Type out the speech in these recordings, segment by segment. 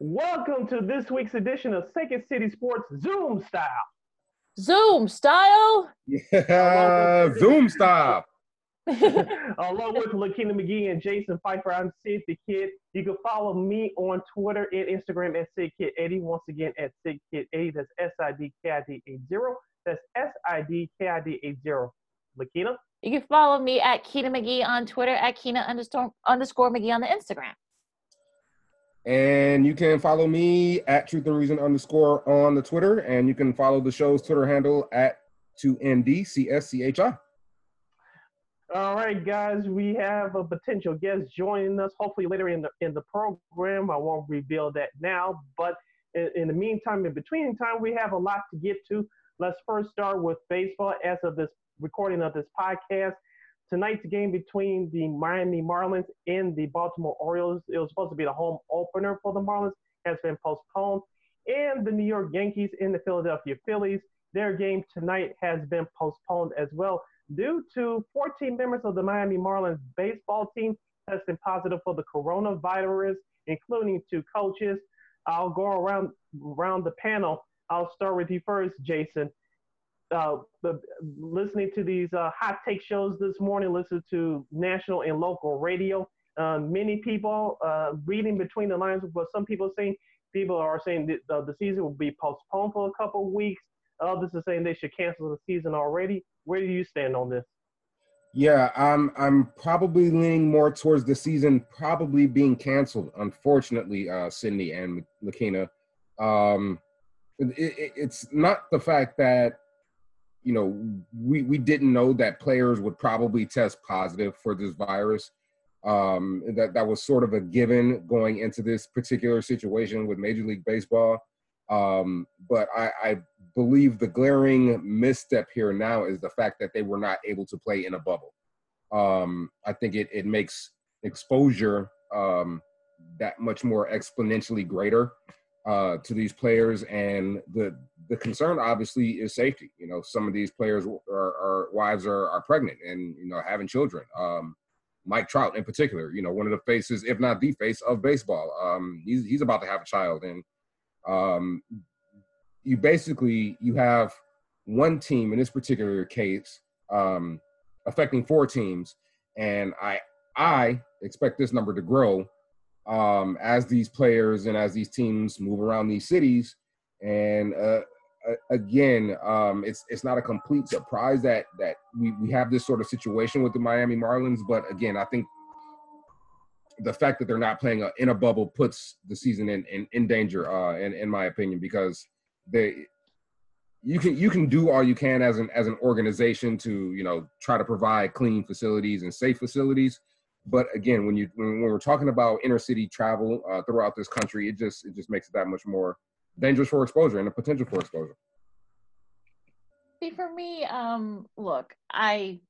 Welcome to this week's edition of Second City Sports Zoom Style. Zoom style. Yeah, Zoom style. Along with Lakina McGee and Jason Pfeiffer, I'm Sid the Kid. You can follow me on Twitter and Instagram at SidKid80. Once again, at SidKid80. That's S-I-D-K-I-D-80. That's S-I-D-K-I-D-80. Lakina? You can follow me at Keena McGee on Twitter, at Keena underscore, underscore McGee on the Instagram. And you can follow me at Truth and Reason underscore on the Twitter, and you can follow the show's Twitter handle at 2NDCSCHI. All right, guys, we have a potential guest joining us. Hopefully later in the in the program. I won't reveal that now, but in, in the meantime, in between time, we have a lot to get to. Let's first start with baseball. As of this recording of this podcast, tonight's game between the Miami Marlins and the Baltimore Orioles, it was supposed to be the home opener for the Marlins, has been postponed. And the New York Yankees and the Philadelphia Phillies, their game tonight has been postponed as well due to 14 members of the Miami Marlins baseball team testing positive for the coronavirus, including two coaches. I'll go around around the panel. I'll start with you first, Jason uh, listening to these uh, hot take shows this morning, listen to national and local radio. Uh, many people uh, reading between the lines of what some people saying. People are saying that uh, the season will be postponed for a couple of weeks. Others are saying they should cancel the season already. Where do you stand on this? Yeah, I'm I'm probably leaning more towards the season probably being canceled. Unfortunately, uh, Sydney and Lakina. Um, it, it, it's not the fact that you know, we, we didn't know that players would probably test positive for this virus. Um, that, that was sort of a given going into this particular situation with Major League Baseball. Um, but I, I believe the glaring misstep here now is the fact that they were not able to play in a bubble. Um, I think it, it makes exposure um, that much more exponentially greater uh, to these players, and the the concern obviously is safety. You know, some of these players are, are wives are, are pregnant and you know having children. Um, Mike Trout in particular, you know, one of the faces, if not the face of baseball. Um, he's he's about to have a child, and um, you basically you have one team in this particular case um, affecting four teams, and I I expect this number to grow um, as these players and as these teams move around these cities. And uh, again, um, it's it's not a complete surprise that that we, we have this sort of situation with the Miami Marlins. But again, I think the fact that they're not playing a, in a bubble puts the season in in, in danger, uh, in in my opinion, because they you can you can do all you can as an as an organization to you know try to provide clean facilities and safe facilities but again, when you when, when we're talking about inner city travel uh, throughout this country, it just it just makes it that much more dangerous for exposure and the potential for exposure. See, for me, um, look, I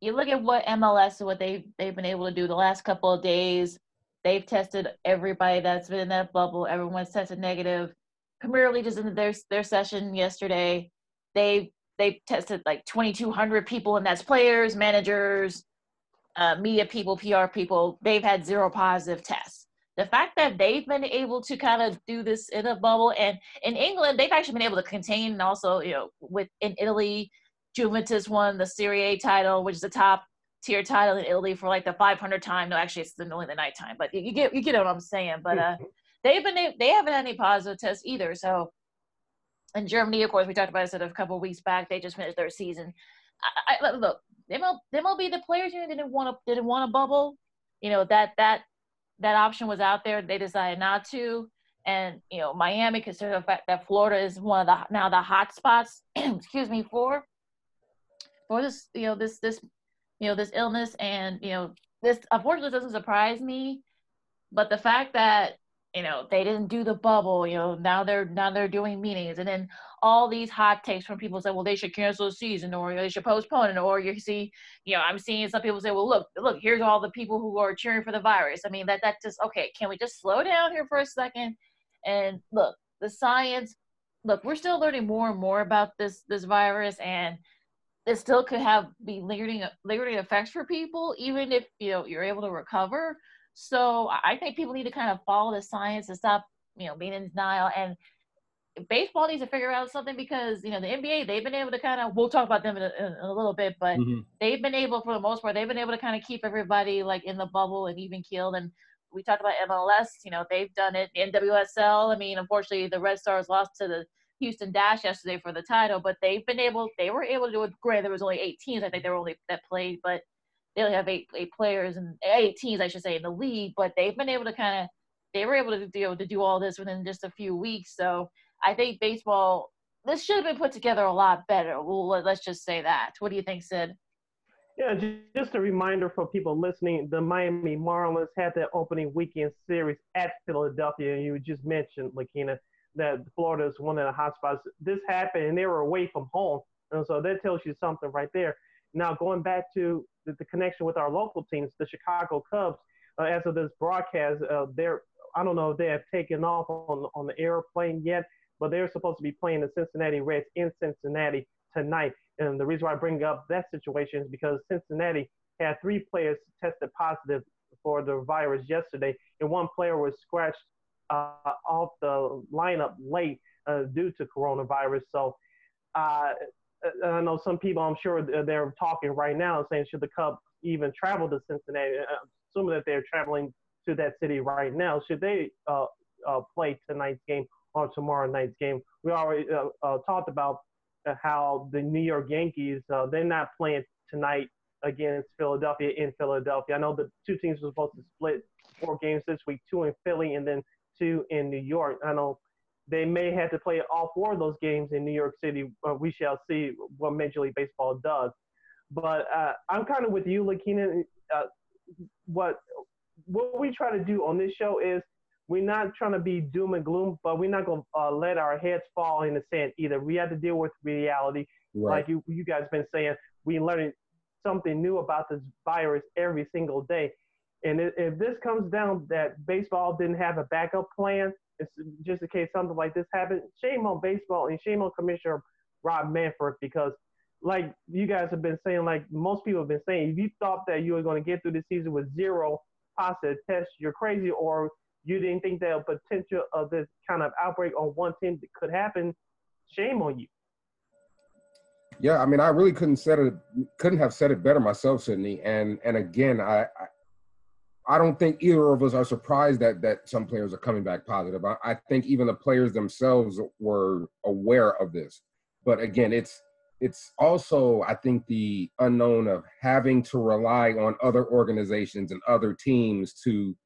you look at what MLS and what they they've been able to do the last couple of days. They've tested everybody that's been in that bubble. Everyone's tested negative. Premier League just in their their session yesterday. They they tested like 2,200 people, and that's players, managers, uh, media people, PR people, they've had zero positive tests. The fact that they've been able to kind of do this in a bubble, and in England, they've actually been able to contain, and also, you know, with in Italy, Juventus won the Serie A title, which is the top tier title in Italy for like the 500 time. No, actually, it's the only the night time, but you get you get what I'm saying. But uh, they've been they haven't had any positive tests either. So in Germany, of course, we talked about it a couple of weeks back. They just finished their season. I, I, look, ML, MLB, the players union didn't want to didn't want a bubble. You know that that that option was out there. They decided not to. And you know, Miami, considering the fact that Florida is one of the now the hot spots, excuse me, for for this you know this this you know this illness and you know this unfortunately doesn't surprise me, but the fact that you know they didn't do the bubble you know now they're now they're doing meetings. And then all these hot takes from people say well they should cancel the season or they should postpone it or you see you know i'm seeing some people say well look look here's all the people who are cheering for the virus. I mean that that just okay can we just slow down here for a second? And look the science look we're still learning more and more about this this virus and it still could have be lingering lingering effects for people, even if you know you're able to recover. So I think people need to kind of follow the science and stop, you know, being in denial. And baseball needs to figure out something because you know the NBA they've been able to kind of we'll talk about them in a, in a little bit, but mm-hmm. they've been able for the most part they've been able to kind of keep everybody like in the bubble and even keeled. And we talked about MLS, you know they've done it. NWSL, I mean, unfortunately the Red Stars lost to the Houston Dash yesterday for the title, but they've been able they were able to do it. Granted, there was only eight teams. I think there were only that played, but they only have eight eight players and eight teams, I should say, in the league. But they've been able to kind of they were able to do to do all this within just a few weeks. So I think baseball this should have been put together a lot better. Well, let's just say that. What do you think, Sid? Yeah, just a reminder for people listening: the Miami Marlins had their opening weekend series at Philadelphia. And you just mentioned, Lakina, that Florida is one of the hotspots. This happened, and they were away from home, and so that tells you something right there. Now, going back to the, the connection with our local teams, the Chicago Cubs, uh, as of this broadcast, uh, they're I don't know if they have taken off on on the airplane yet, but they're supposed to be playing the Cincinnati Reds in Cincinnati tonight. And the reason why I bring up that situation is because Cincinnati had three players tested positive for the virus yesterday, and one player was scratched uh, off the lineup late uh, due to coronavirus. So uh, I know some people, I'm sure they're talking right now saying, should the Cubs even travel to Cincinnati? Uh, assuming that they're traveling to that city right now, should they uh, uh, play tonight's game or tomorrow night's game? We already talked about how the New York Yankees, they're not playing tonight against Philadelphia in Philadelphia. I know the two teams were supposed to split four games this week, two in Philly and then two in New York. I know they may have to play all four of those games in New York City. We shall see what Major League Baseball does. But uh, I'm kind of with you, Lakina. Uh, what what we try to do on this show is we're not trying to be doom and gloom, but we're not going to uh, let our heads fall in the sand either. We have to deal with reality, right. like you you guys been saying. We learning something new about this virus every single day. And if this comes down that baseball didn't have a backup plan, it's just in case something like this happened, shame on baseball and shame on Commissioner Rob Manfred because, like you guys have been saying, like most people have been saying, if you thought that you were going to get through the season with zero positive tests, you're crazy, or you didn't think that a potential of this kind of outbreak on one team could happen, shame on you. Yeah, I mean, I really couldn't said it, couldn't have said it better myself, Sydney. And and again, I don't think either of us are surprised that that some players are coming back positive. I, I, think even the players themselves were aware of this. But again, it's it's also I think the unknown of having to rely on other organizations and other teams to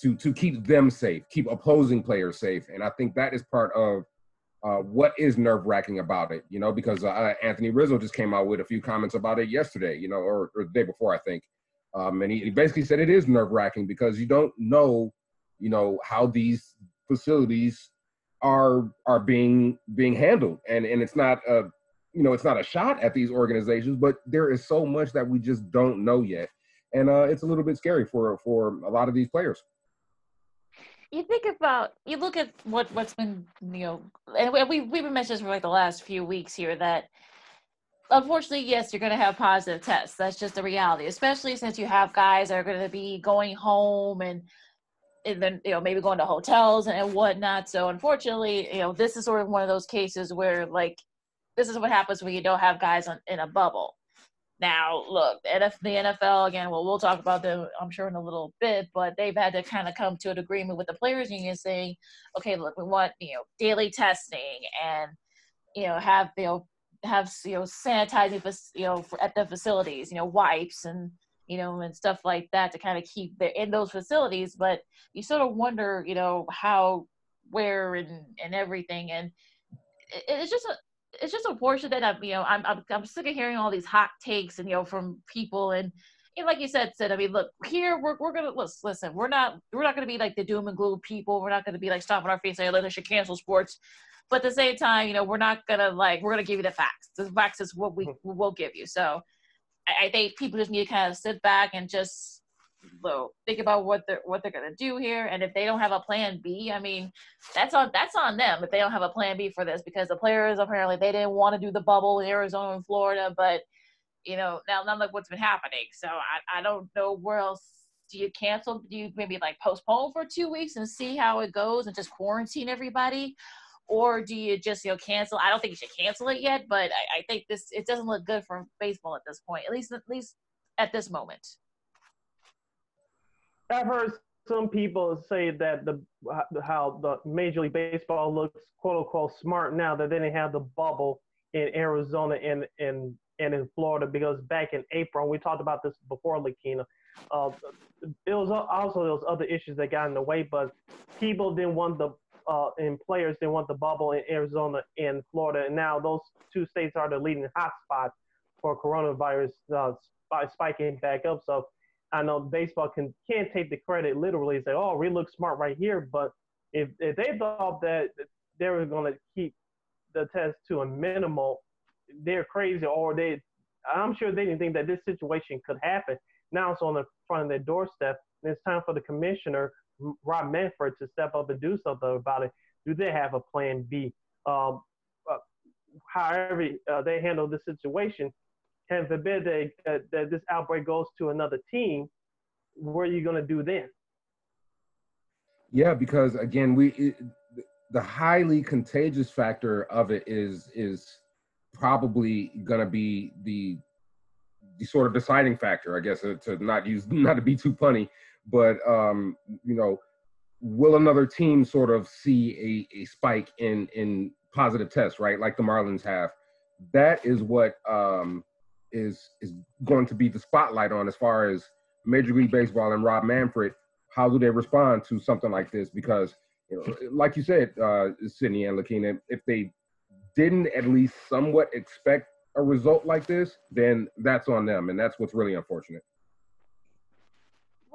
to to keep them safe, keep opposing players safe, and I think that is part of uh, what is nerve wracking about it. You know, because uh, Anthony Rizzo just came out with a few comments about it yesterday. You know, or, or the day before, I think. Um, and he, he basically said it is nerve wracking because you don't know, you know, how these facilities are are being being handled, and and it's not a, you know, it's not a shot at these organizations, but there is so much that we just don't know yet, and uh, it's a little bit scary for for a lot of these players. You think about you look at what what's been you know and we we've been mentioning this for like the last few weeks here that unfortunately, yes, you're going to have positive tests. That's just the reality, especially since you have guys that are going to be going home and, and then, you know, maybe going to hotels and, whatnot. So, unfortunately, you know, this is sort of one of those cases where, like, this is what happens when you don't have guys on, in a bubble. Now, look, the NFL, again, well, we'll talk about them, I'm sure, in a little bit, but they've had to kind of come to an agreement with the players' union saying, okay, look, we want, you know, daily testing and, you know, have, you know, have you know sanitizing you know at the facilities you know wipes and you know and stuff like that to kind of keep them in those facilities but you sort of wonder you know how where and and everything and it, it's just a it's just unfortunate that I'm, you know, I'm, I'm, I'm sick of hearing all these hot takes and, you know, from people and, like you said, said, I mean, look, here we're, we're gonna listen. We're not we're not gonna be like the doom and gloom people. We're not gonna be like stomping our face saying, "Let us should cancel sports." But at the same time, you know, we're not gonna like we're gonna give you the facts. The facts is what we mm-hmm. will give you. So I, I, think people just need to kind of sit back and just well, think about what they're what they're gonna do here. And if they don't have a plan B, I mean, that's on that's on them if they don't have a plan B for this because the players apparently they didn't want to do the bubble in Arizona and Florida, but you know, now none of what's been happening. So I, I don't know where else do you cancel? Do you maybe like postpone for two weeks and see how it goes and just quarantine everybody? Or do you just, you know, cancel? I don't think you should cancel it yet, but I, I think this it doesn't look good for baseball at this point, at least at least at this moment. I've heard some people say that the how the Major League Baseball looks quote unquote smart now that they didn't have the bubble in Arizona and and and in Florida because back in April we talked about this before Lakina. Uh, it was also those other issues that got in the way, but people didn't want the uh, and players didn't want the bubble in Arizona and Florida, and now those two states are the leading hotspots for coronavirus uh, spiking back up. So I know baseball can can't take the credit literally and say, "Oh, we look smart right here," but if if they thought that they were going to keep the test to a minimal, they're crazy, or they. I'm sure they didn't think that this situation could happen. Now it's on the front of their doorstep, and it's time for the commissioner, Rob Manfred, to step up and do something about it. Do they have a plan B? Um, uh, however uh, they handle the situation, heaven forbid that, uh, that this outbreak goes to another team, what are you going to do then? Yeah, because again, we it, the highly contagious factor of it is is probably going to be the the sort of deciding factor, I guess, uh, to not use not to be too punny, but um, you know, will another team sort of see a, a spike in in positive tests, right, like the Marlins have? That is what um, is is going to be the spotlight on as far as Major League Baseball and Rob Manfred. How do they respond to something like this? Because, you know, like you said, uh, Sydney and Lakina, if they didn't at least somewhat expect a result like this, then that's on them, and that's what's really unfortunate.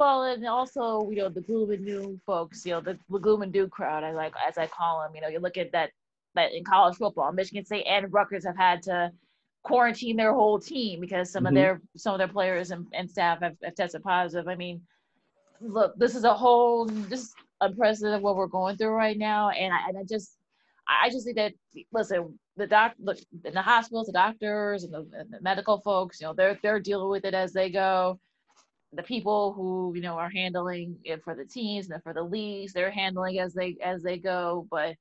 Well, and also, you know, the gloom and doom folks, you know, the, the gloom and doom crowd, I like as I call them. You know, you look at that that in college football, Michigan State and Rutgers have had to quarantine their whole team because some mm-hmm. of their some of their players and, and staff have, have, tested positive. I mean, look, this is a whole this is unprecedented what we're going through right now, and I, and I just I just think that listen, the doc look in the hospitals, the doctors and the, and the medical folks, you know, they're they're dealing with it as they go. The people who you know are handling it for the teams and for the leagues, they're handling as they as they go. But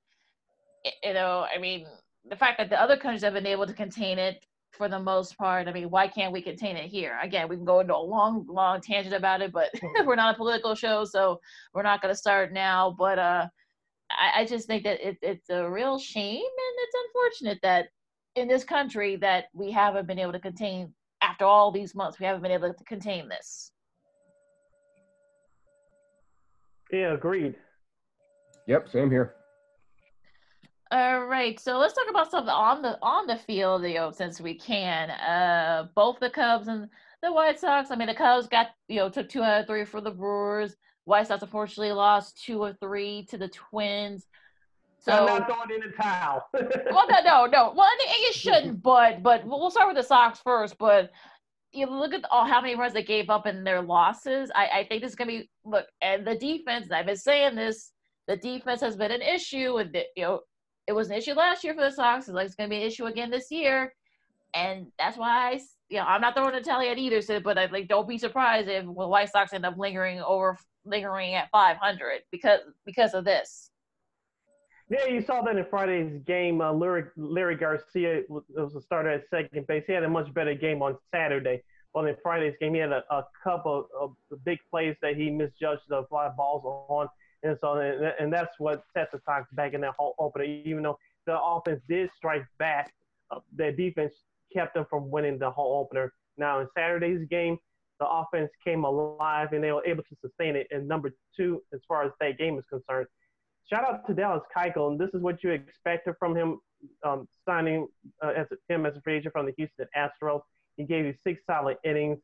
you know, I mean, the fact that the other countries have been able to contain it for the most part. I mean, why can't we contain it here? Again, we can go into a long, long tangent about it, but we're not a political show, so we're not going to start now. But uh, I, I just think that it, it's a real shame, and it's unfortunate that in this country that we haven't been able to contain after all these months. We haven't been able to contain this. Yeah, agreed. Yep, same here. All right, so let's talk about something on the on the field, you know, since we can. Uh, both the Cubs and the White Sox. I mean, the Cubs got you know took two out of three for the Brewers. White Sox unfortunately lost two or three to the Twins. So I'm not throwing in the towel. well, no, no, no. Well, you shouldn't, but but we'll start with the Sox first. But you look at all how many runs they gave up in their losses. I, I think this is gonna be look and the defense. I've been saying this. The defense has been an issue, and you know it was an issue last year for the Sox. It's like it's going to be an issue again this year, and that's why I, you know, I'm not throwing a tally at either. So, but I like don't be surprised if the White Sox end up lingering over lingering at 500 because because of this. Yeah, you saw that in Friday's game. Uh, Leury, Leury Garcia was a starter at second base. He had a much better game on Saturday. Well, in Friday's game, he had a, a couple of big plays that he misjudged the fly balls on. And so, and, that's what set the Sox back in that whole opener. Even though the offense did strike back, uh, their defense kept them from winning the whole opener. Now, in Saturday's game, the offense came alive and they were able to sustain it. And number two, as far as that game is concerned, shout out to Dallas Keuchel. And this is what you expected from him um, signing uh, as him as a free agent from the Houston Astros. He gave you six solid innings,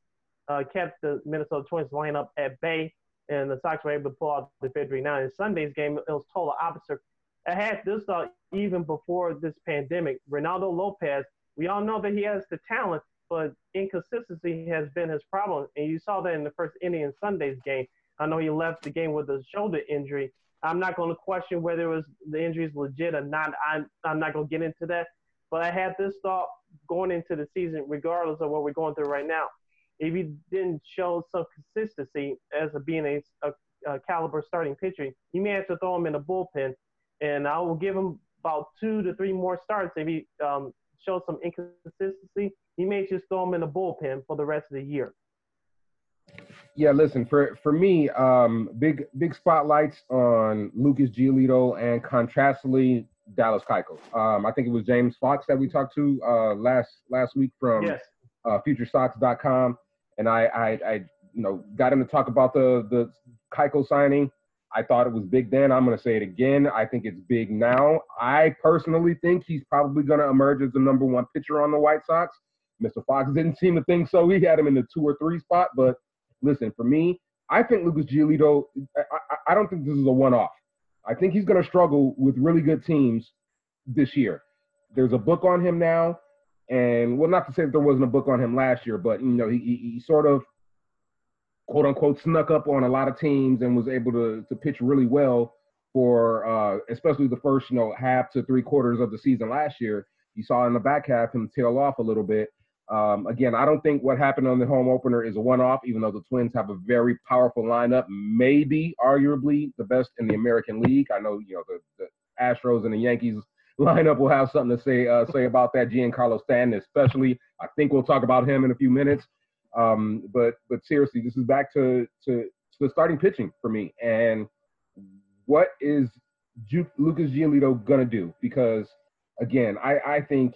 uh, kept the Minnesota Twins lineup at bay and the Sox were able to pull out the victory. Now in Sunday's game, it was total opposite. I had this thought even before this pandemic. Reynaldo Lopez, we all know that he has the talent, but inconsistency has been his problem. And you saw that in the first inning in Sunday's game. I know he left the game with a shoulder injury. I'm not going to question whether it was the injury is legit or not. I'm, I'm not going to get into that. But I had this thought going into the season, regardless of what we're going through right now. If he didn't show some consistency as a being a, a, a caliber starting pitcher, you may have to throw him in the bullpen. And I will give him about two to three more starts if he um, shows some inconsistency. You may just throw him in the bullpen for the rest of the year. Yeah, listen for for me, um, big big spotlights on Lucas Giolito and contrastly Dallas Keuchel. Um, I think it was James Fox that we talked to uh, last last week from yes. uh, FutureSox.com, and I, I I you know got him to talk about the the Keuchel signing. I thought it was big then. I'm going to say it again. I think it's big now. I personally think he's probably going to emerge as the number one pitcher on the White Sox. Mr. Fox didn't seem to think so. He had him in the two or three spot, but listen, for me, I think Lucas Giolito, I, I, I don't think this is a one off. I think he's going to struggle with really good teams this year. There's a book on him now. And well, not to say that there wasn't a book on him last year, but you know, he, he, he sort of quote unquote snuck up on a lot of teams and was able to to pitch really well for uh, especially the first you know half to three quarters of the season last year. You saw in the back half him tail off a little bit. Um, again, I don't think what happened on the home opener is a one-off, even though the Twins have a very powerful lineup, maybe arguably the best in the American League. I know you know the, the Astros and the Yankees lineup will have something to say uh, say about that. Giancarlo Stanton, especially. I think we'll talk about him in a few minutes. Um, but but seriously, this is back to, to to the starting pitching for me. And what is Ju- Lucas Giolito gonna do? Because again, I I think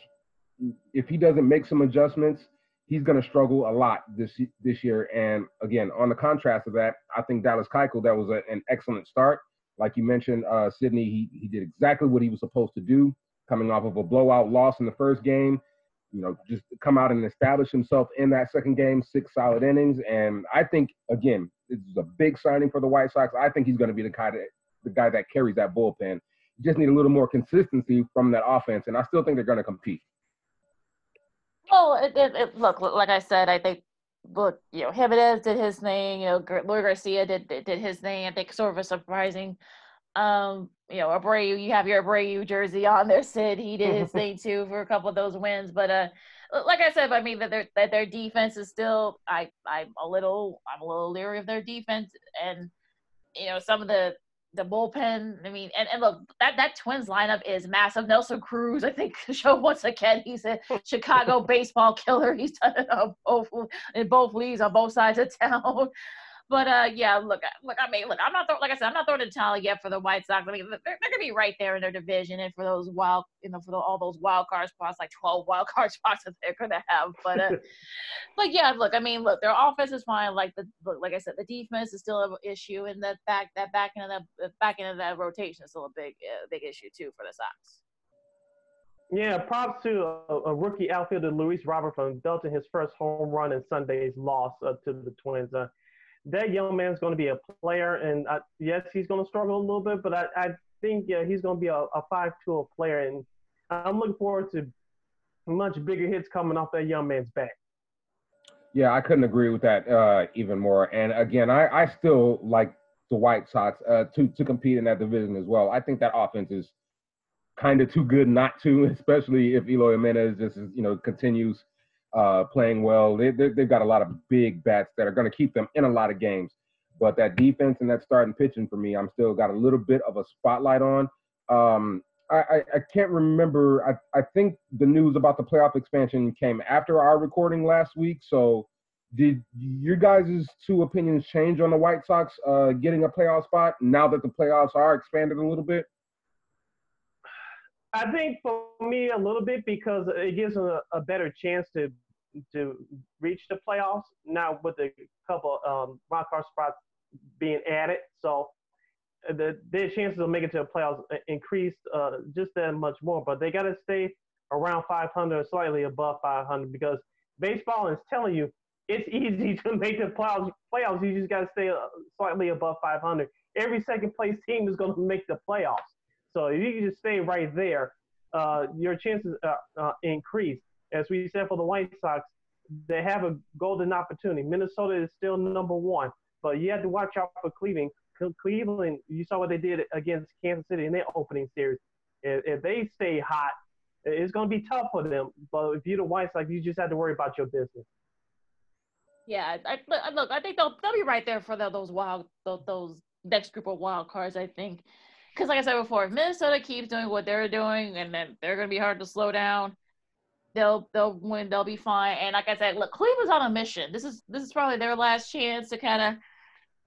if he doesn't make some adjustments, he's going to struggle a lot this this year. And again, on the contrast of that, I think Dallas Keuchel that was a, an excellent start. Like you mentioned, uh, Sydney, he he did exactly what he was supposed to do, coming off of a blowout loss in the first game. You know, just come out and establish himself in that second game, six solid innings. And I think again, this is a big signing for the White Sox. I think he's going to be the guy that the guy that carries that bullpen. Just need a little more consistency from that offense, and I still think they're going to compete. Well, it, it, it, look, like I said, I think look, you know, Jimenez did his thing. You know, Luis Garcia did, did did his thing. I think sort of a surprising. Um, you know, Abreu, you have your Abreu jersey on there. Sid, he did his thing too for a couple of those wins. But uh, like I said, I mean that their that their defense is still. I I'm a little I'm a little leery of their defense, and you know some of the the bullpen. I mean, and, and look, that, that Twins lineup is massive. Nelson Cruz, I think, showed once again he's a Chicago baseball killer. He's done it on both, in both leagues on both sides of town. But uh, yeah, look, look. I mean, look. I'm not like I said. I'm not throwing a tally yet for the White Sox. I mean, they're, they're gonna be right there in their division, and for those wild, you know, for the, all those wild card spots, like 12 wild card spots that they're gonna have. But uh, but yeah, look. I mean, look. Their offense is fine. Like the look, like I said, the defense is still an issue, and that back that back end of that back end of that rotation is still a big uh, big issue too for the Sox. Yeah, props to a, a, rookie outfielder Luis Robert from belting his first home run in Sunday's loss uh, to the Twins. Uh, that young man's going to be a player, and I, yes, he's going to struggle a little bit, but I, I think yeah, he's going to be a, a five-tool player, and I'm looking forward to much bigger hits coming off that young man's back. Yeah, I couldn't agree with that uh, even more. And again, I, I still like the White Sox uh, to to compete in that division as well. I think that offense is kind of too good not to, especially if Eloy Jimenez just you know continues uh, playing well. They, they, have got a lot of big bats that are going to keep them in a lot of games. But that defense and that starting pitching for me, I'm still got a little bit of a spotlight on. Um, I, I, can't remember. I, I think the news about the playoff expansion came after our recording last week. So, did your guys' two opinions change on the White Sox uh, getting a playoff spot now that the playoffs are expanded a little bit? I think for me a little bit because it gives them a, a better chance to to reach the playoffs. Now with a couple um, wild card spots being added, so the, their chances of making it to the playoffs increased uh, just that much more. But they got to stay around 500 or slightly above 500 because baseball is telling you it's easy to make the playoffs. Playoffs, you just got to stay uh, slightly above 500. Every second place team is going to make the playoffs. So if you just stay right there, uh, your chances uh, uh, increase. As we said for the White Sox, they have a golden opportunity. Minnesota is still number one, but you have to watch out for Cleveland. Cleveland, you saw what they did against Kansas City in their opening series. If, if they stay hot, It's going to be tough for them. But if you're the White Sox, you just have to worry about your business. Yeah, I, I, look, I think they'll they'll be right there for the, those wild those, those next group of wild cards. I think because, like I said before, if Minnesota keeps doing what they're doing, and then they're going to be hard to slow down. They'll they'll win. They'll be fine. And like I said, look, Cleveland's on a mission. This is this is probably their last chance to kind of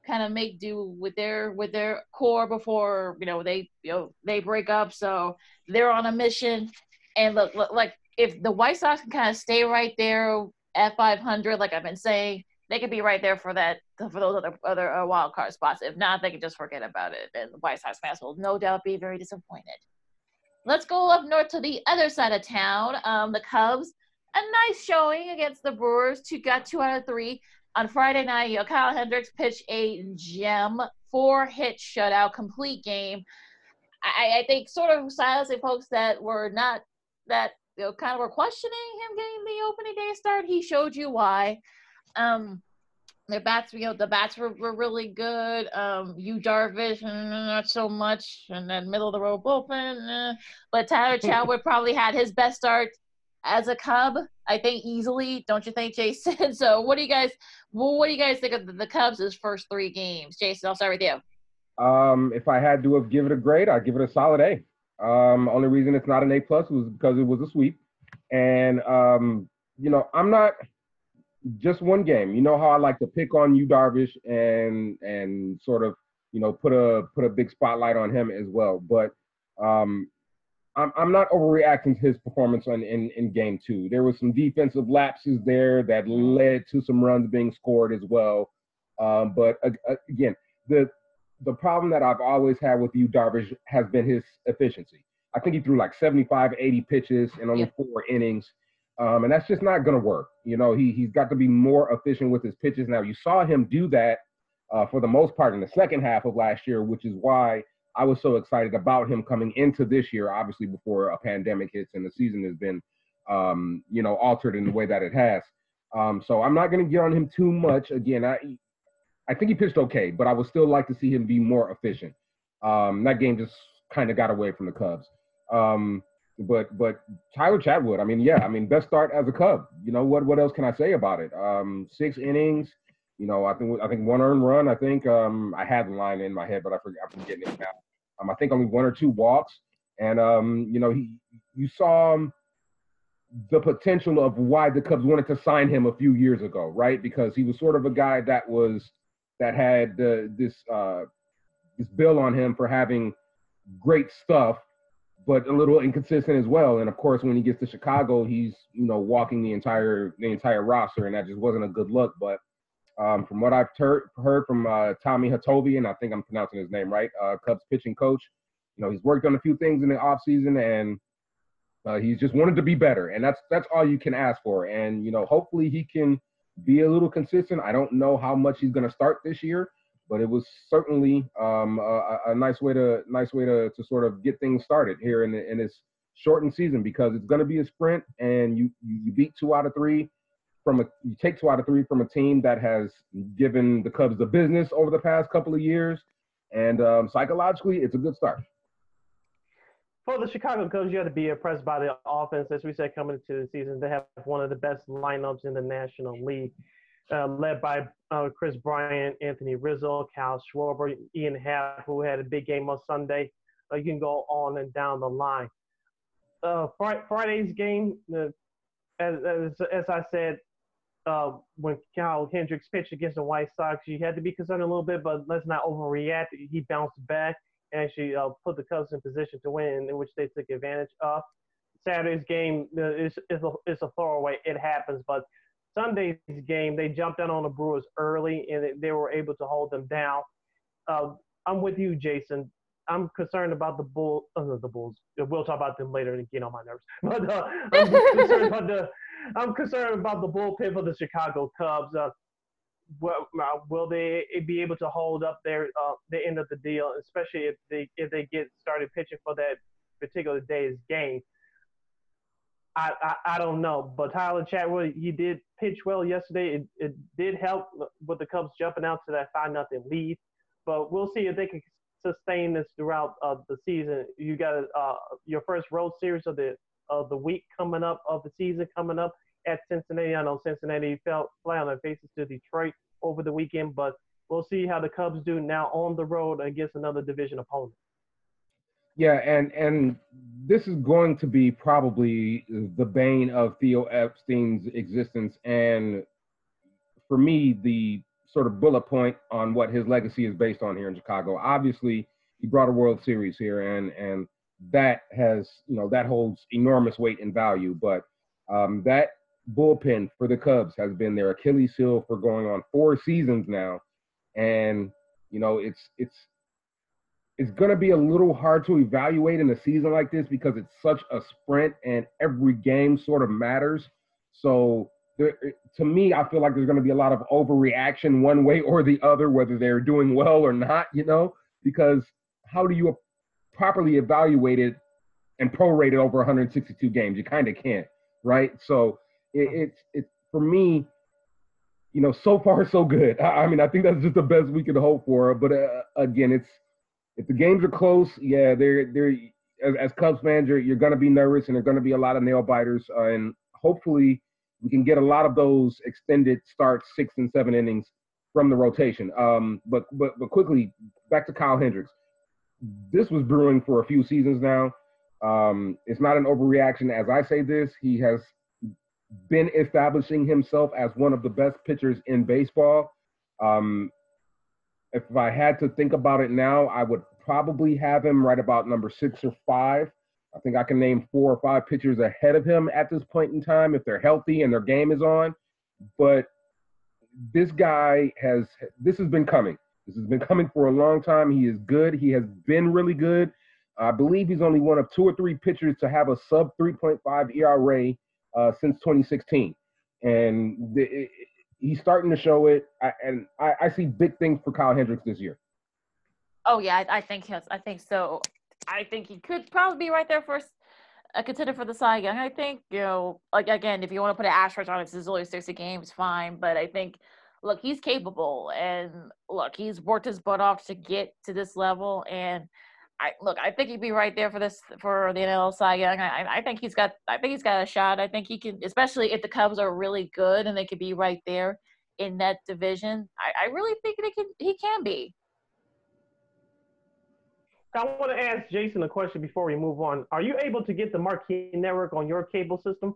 kind of make do with their with their core before you know they you know they break up. So they're on a mission. And look, look like if the White Sox can kind of stay right there at 500, like I've been saying, they could be right there for that for those other other uh, wild card spots. If not, they can just forget about it, and the White Sox fans will no doubt be very disappointed. Let's go up north to the other side of town. Um, the Cubs, a nice showing against the Brewers. Two got two out of three on Friday night. You know, Kyle Hendricks pitched a gem, four hit shutout, complete game. I, I think sort of silencing folks that were not that you know, kind of were questioning him getting the opening day start. He showed you why. Um, their bats, you know, the bats were, were really good. Um, Yu Darvish, mm, not so much, and then middle of the road bullpen. Eh. But Tyler Chatwood probably had his best start as a Cub, I think easily. Don't you think, Jason? so, what do you guys, well, what do you guys think of the, the Cubs' first three games? Jason, I'll start with you. Um, if I had to have give it a grade, I'd give it a solid A. Um, only reason it's not an A plus was because it was a sweep, and um, you know, I'm not just one game. You know how I like to pick on Yu Darvish and and sort of you know put a put a big spotlight on him as well. But um, I'm I'm not overreacting to his performance on in in game two. There was some defensive lapses there that led to some runs being scored as well. Um, but uh, again, the the problem that I've always had with Yu Darvish has been his efficiency. I think he threw like 75, 80 pitches in only four innings. Um, and that's just not going to work. You know, he, he's got to be more efficient with his pitches. Now, you saw him do that uh, for the most part in the second half of last year, which is why I was so excited about him coming into this year, obviously before a pandemic hits and the season has been, um, you know, altered in the way that it has. Um, so I'm not going to get on him too much. Again, I, I think he pitched okay, but I would still like to see him be more efficient. Um, that game just kind of got away from the Cubs. Um, but but Tyler Chatwood, I mean, yeah, I mean, best start as a Cub. You know what? What else can I say about it? Um, six innings. You know, I think I think one earned run. I think um, I had the line in my head, but I forget. I'm forgetting it now. Um, I think only one or two walks, and um, you know, he you saw um, the potential of why the Cubs wanted to sign him a few years ago, right? Because he was sort of a guy that was that had uh, this uh, this bill on him for having great stuff but a little inconsistent as well. And of course, when he gets to Chicago, he's you know walking the entire the entire roster, and that just wasn't a good look. But um, from what I've ter- heard from uh, Tommy and I think I'm pronouncing his name right, uh, Cubs pitching coach, you know he's worked on a few things in the offseason, and uh, he's just wanted to be better, and that's that's all you can ask for. And you know, hopefully he can be a little consistent. I don't know how much he's going to start this year but it was certainly um, a, a, nice way to nice way to, to sort of get things started here in, the, in this shortened season because it's going to be a sprint and you, you beat two out of three from a you take two out of three from a team that has given the Cubs the business over the past couple of years and um, psychologically it's a good start. For the Chicago Cubs, you have to be impressed by the offense. As we said, coming into the season, they have one of the best lineups in the National League uh, led by uh, Kris Bryant, Anthony Rizzo, Kyle Schwarber, Ian Happ, who had a big game on Sunday. Uh, you can go on and down the line. Uh, Friday's game, as, as, as, I said, uh, when Kyle Hendricks pitched against the White Sox, you had to be concerned a little bit, but let's not overreact. He bounced back and actually uh, put the Cubs in position to win, in which they took advantage of. Saturday's game is, is, a, is a throwaway. It happens, but – Sunday's game, they jumped out on the Brewers early and they were able to hold them down. Uh, I'm with you, Jason. I'm concerned about the Bull, uh, the Bulls. We'll talk about them later and get on my nerves. But uh, I'm concerned about the I'm concerned about the bullpen for the Chicago Cubs. Uh, will, uh, will they be able to hold up their uh, the end of the deal, especially if they if they get started pitching for that particular day's game? I, I, I don't know, but Tyler Chatwood he did pitch well yesterday. It, it did help with the Cubs jumping out to that five nothing lead, but we'll see if they can sustain this throughout uh, the season. You got uh, your first road series of the of the week coming up, of the season coming up at Cincinnati. I know Cincinnati fell flat on their faces to Detroit over the weekend, but we'll see how the Cubs do now on the road against another division opponent. Yeah, and and this is going to be probably the bane of Theo Epstein's existence, and for me, the sort of bullet point on what his legacy is based on here in Chicago. Obviously, he brought a World Series here, and and that has you know that holds enormous weight and value. But um, that bullpen for the Cubs has been their Achilles heel for going on four seasons now, and you know it's it's it's going to be a little hard to evaluate in a season like this because it's such a sprint and every game sort of matters. So there, to me, I feel like there's going to be a lot of overreaction one way or the other, whether they're doing well or not, you know, because how do you properly evaluate it and prorate it over 162 games? You kind of can't, right? So it, it's, it's for me, you know, so far so good. I, I, mean, I think that's just the best we could hope for. But uh, again, it's if the games are close, yeah, they're they're as, as Cubs fans, you're, you're going to be nervous, and there're going to be a lot of nail biters, uh, and hopefully we can get a lot of those extended starts, six and seven innings from the rotation. Um, but but but quickly back to Kyle Hendricks. This was brewing for a few seasons now. Um, it's not an overreaction as I say this. He has been establishing himself as one of the best pitchers in baseball. Um, if I had to think about it now, I would probably have him right about number six or five. I think I can name four or five pitchers ahead of him at this point in time if they're healthy and their game is on. But this guy has this has been coming. This has been coming for a long time. He is good. He has been really good. I believe he's only one of two or three pitchers to have a sub 3.5 ERA uh, since 2016, and the, he's starting to show it, and I, I, see big things for Kyle Hendricks this year. Oh yeah, I, I think yes, I think so. I think he could probably be right there for a contender for the Cy Young. I think you know, like again, if you want to put an asterisk on it, it's only sixty games, fine. But I think, look, he's capable, and look, he's worked his butt off to get to this level, and I look, I think he'd be right there for this for the NL Cy Young. I, I think he's got, I think he's got a shot. I think he can, especially if the Cubs are really good and they could be right there in that division. I, I really think they can, he can be. I want to ask Jason a question before we move on. Are you able to get the Marquee Network on your cable system?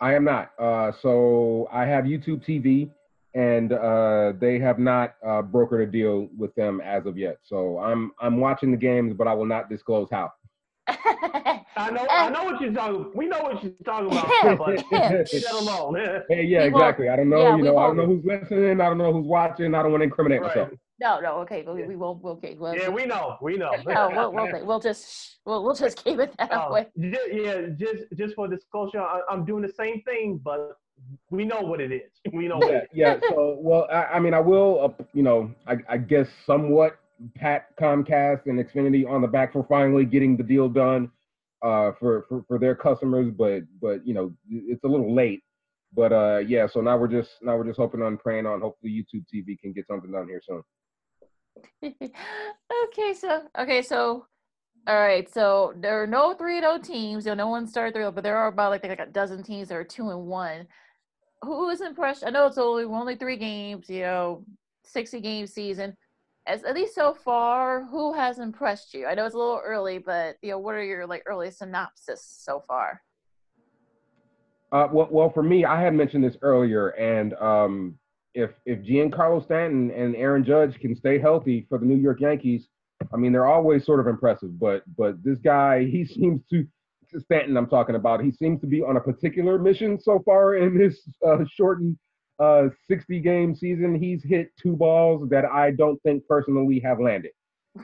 I am not. Uh, so I have YouTube TV and uh, they have not uh, brokered a deal with them as of yet. So I'm I'm watching the games, but I will not disclose how. I know I know what you're talking. We know what you're talking about, but let alone. hey, yeah, exactly. I don't know. Yeah, you know, I don't know who's listening. I don't know who's watching. I don't want to incriminate right. myself. No, no, okay, we, we won't. Okay, well, yeah, we know, we know. no, we'll, we'll, we'll just we'll, we'll just keep it that uh, way. Yeah, just just for disclosure, I, I'm doing the same thing, but we know what it is. We know. Yeah, yeah. So, well, I, I, mean, I will, uh, you know, I, I, guess somewhat pat Comcast and Xfinity on the back for finally getting the deal done uh, for, for for their customers, but but you know, it's a little late. But uh, yeah, so now we're just now we're just hoping on praying on hopefully YouTube TV can get something done here soon. okay, so okay, so all right, so there are no 3 0 teams. You know, no one started 3 but there are about like, like a dozen teams that are 2 and 1 who is impressed? I know it's only only three games, you know, sixty game season. As at least so far, who has impressed you? I know it's a little early, but you know, what are your like early synopsis so far? Uh, well, well, for me, I had mentioned this earlier, and um, if if Giancarlo Stanton and Aaron Judge can stay healthy for the New York Yankees, I mean, they're always sort of impressive. But but this guy, he seems to Stanton I'm talking about. He seems to be on a particular mission so far in this uh, shortened uh, 60 game season. He's hit two balls that I don't think personally have landed.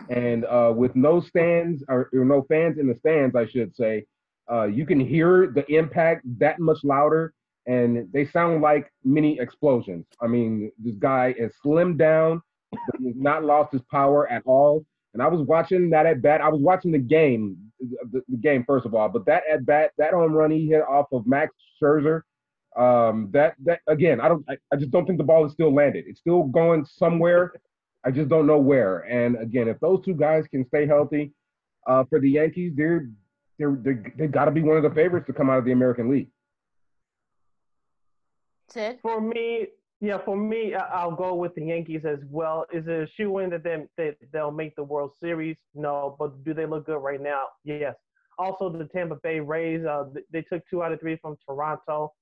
And uh, with no stands or, or, no fans in the stands, I should say, uh, you can hear the impact that much louder, and they sound like mini explosions. I mean, this guy is slimmed down, but he's not lost his power at all. And I was watching that at bat. I was watching the game, the, the, game first of all, but that at bat, that home run he hit off of Max Scherzer, um, that that again, I don't, I, I just don't think the ball is still landed. It's still going somewhere. I just don't know where. And again, if those two guys can stay healthy uh, for the Yankees, they're they're, they're they got to be one of the favorites to come out of the American League. Sid? For me, yeah, for me, I'll go with the Yankees as well. Is it a shoe in that they, they they'll make the World Series? No, but do they look good right now? Yes. Also, the Tampa Bay Rays, uh, they took two out of three from Toronto.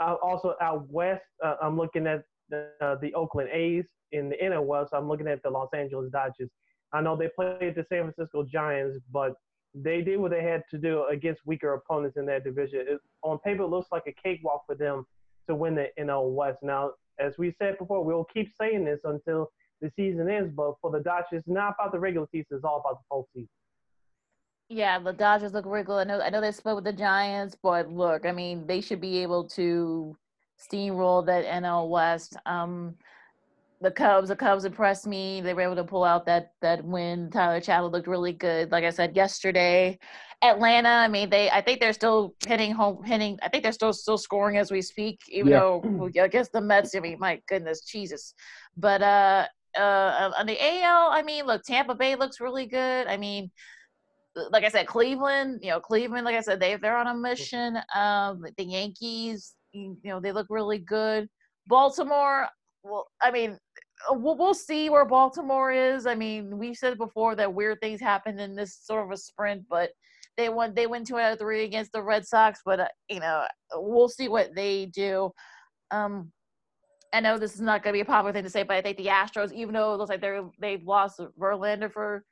Uh, also, out west, uh, I'm looking at the, uh, the Oakland A's. In the NL West, I'm looking at the Los Angeles Dodgers. I know they played the San Francisco Giants, but they did what they had to do against weaker opponents in that division. It, on paper, it looks like a cakewalk for them to win the NL West. Now, as we said before, we'll keep saying this until the season ends, but for the Dodgers, it's not about the regular season, it's all about the postseason. Yeah, the Dodgers look good. I know I know they split with the Giants, but look, I mean, they should be able to steamroll that NL West. Um, the Cubs, the Cubs impressed me. They were able to pull out that that win. Tyler Chatwood looked really good. Like I said yesterday, Atlanta. I mean, they. I think they're still hitting home, hitting. I think they're still still scoring as we speak. Even yeah. though I guess the Mets. I mean, my goodness, Jesus. But uh, uh, on the AL, I mean, look, Tampa Bay looks really good. I mean, like I said, Cleveland. You know, Cleveland. Like I said, they they're on a mission. Um, the Yankees. You know, they look really good. Baltimore, well, I mean, uh, we'll, we'll see where Baltimore is. I mean, we've said before that weird things happen in this sort of a sprint, but they won. They win two out of three against the Red Sox, but uh, you know, we'll see what they do. Um, I know this is not going to be a popular thing to say, but I think the Astros, even though it looks like they're they've lost Verlander for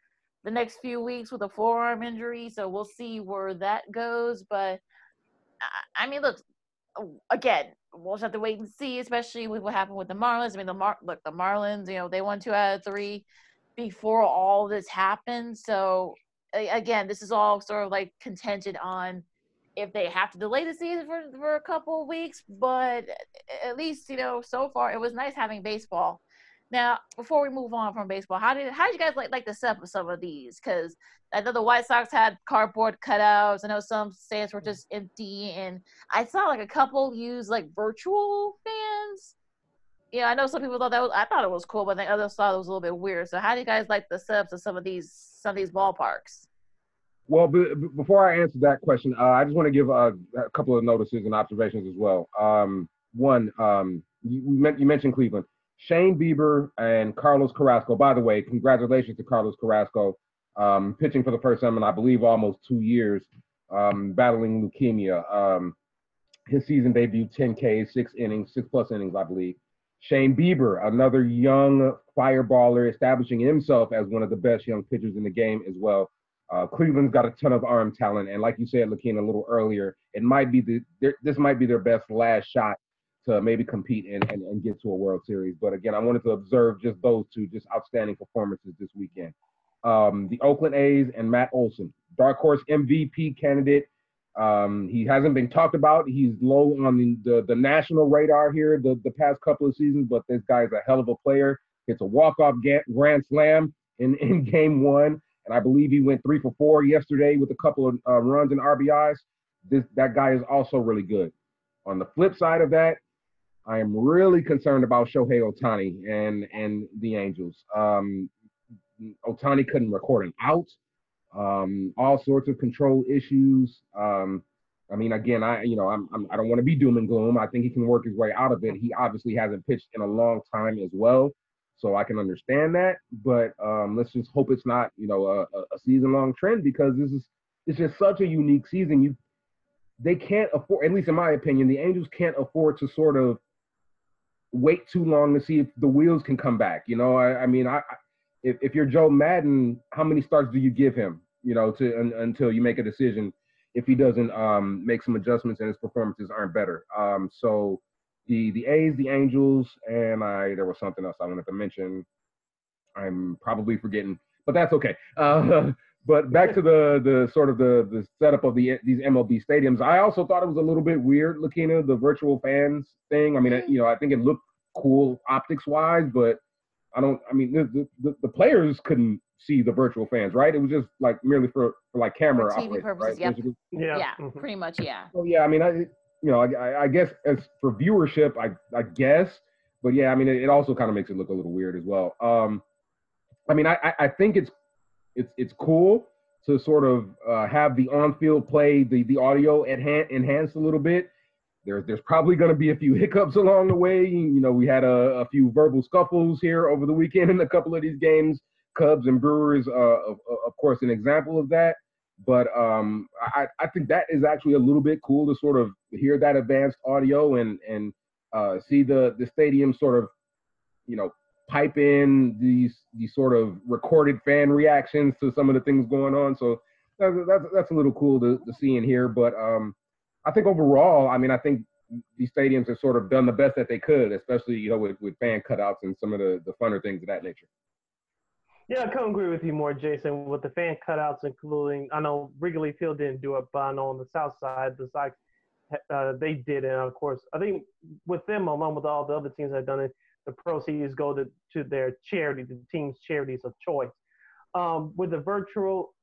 the next few weeks with a forearm injury, so we'll see where that goes. But I mean, look, again, we'll just have to wait and see, especially with what happened with the Marlins. I mean, the Mar look, the Marlins, you know, they won two out of three before all this happened. So again, this is all sort of like contingent on if they have to delay the season for, for a couple of weeks. But at least, you know, so far it was nice having baseball now, before we move on from baseball, how did how did you guys like like the set of some of these? Because I know the White Sox had cardboard cutouts. I know some stands were just empty, and I saw like a couple use like virtual fans. Yeah, I know some people thought that was. I thought it was cool, but the others thought it was a little bit weird. So, how do you guys like the setups of some of these some of these ballparks? Well, b- before I answer that question, uh, I just want to give a, a, couple of notices and observations as well. Um, one, um, you, you mentioned Cleveland. Shane Bieber and Carlos Carrasco. By the way, congratulations to Carlos Carrasco, um, pitching for the first time in I believe almost two years, um, battling leukemia. Um, his season debut, 10 Ks, six innings, six plus innings, I believe. Shane Bieber, another young fireballer, establishing himself as one of the best young pitchers in the game as well. Uh, Cleveland's got a ton of arm talent, and like you said, Lakina, a little earlier, it might be the this might be their best last shot to maybe compete and, and, and get to a World Series. But again, I wanted to observe just those two, just outstanding performances this weekend. Um, the Oakland A's and Matt Olson, dark horse MVP candidate. Um, he hasn't been talked about. He's low on the, the, the, national radar here the, the past couple of seasons, but this guy's a hell of a player. It's a walk-off grand slam in, in game one. And I believe he went three for four yesterday with a couple of uh, runs and RBIs. This that guy is also really good. On the flip side of that, I am really concerned about Shohei Ohtani and and the Angels. Um, Ohtani couldn't record an out. Um, all sorts of control issues. Um, I mean, again, I you know I'm, I'm I do not want to be doom and gloom. I think he can work his way out of it. He obviously hasn't pitched in a long time as well, so I can understand that. But um, let's just hope it's not you know a, a season long trend because this is it's just such a unique season. You they can't afford, at least in my opinion, the Angels can't afford to sort of wait too long to see if the wheels can come back. You know, I, I mean, I, if, if you're Joe Maddon, how many starts do you give him? You know, to un, until you make a decision if he doesn't um, make some adjustments and his performances aren't better. Um, so the the A's, the Angels, and I there was something else I wanted to mention. I'm probably forgetting, but that's okay. Uh, but back to the the sort of the the setup of the these MLB stadiums, I also thought it was a little bit weird, Lakina, the virtual fans thing. I mean, mm-hmm. you know, I think it looked cool optics wise, but I don't. I mean, the, the, the players couldn't see the virtual fans, right? It was just like merely for, for like camera for TV purposes. Right? Yep. Yeah, yeah, mm-hmm. pretty much, yeah. So yeah, I mean, I you know, I, I guess as for viewership, I I guess, but yeah, I mean, it, it also kind of makes it look a little weird as well. Um, I mean, I I think it's it's it's cool, to sort of uh, have the on-field play, the the audio enhan- enhanced a little bit. There's there's probably going to be a few hiccups along the way. You know, we had a, a, few verbal scuffles here over the weekend in a couple of these games. Cubs and Brewers, uh, of, of course, an example of that. But um, I, I think that is actually a little bit cool to sort of hear that advanced audio and and uh, see the the stadium sort of, you know, pipe in these these sort of recorded fan reactions to some of the things going on. So that's that's, that's a little cool to, to see and hear. But um, I think overall, I mean, I think these stadiums have sort of done the best that they could, especially you know with, with fan cutouts and some of the the funner things of that nature. Yeah, I couldn't agree with you more, Jason. With the fan cutouts, including I know Wrigley Field didn't do it, but I know on the south side, the Sox uh, they did, and of course, I think with them along with all the other teams that have done it, the proceeds go to, to their charity, the team's charities of choice. Um, with the virtual,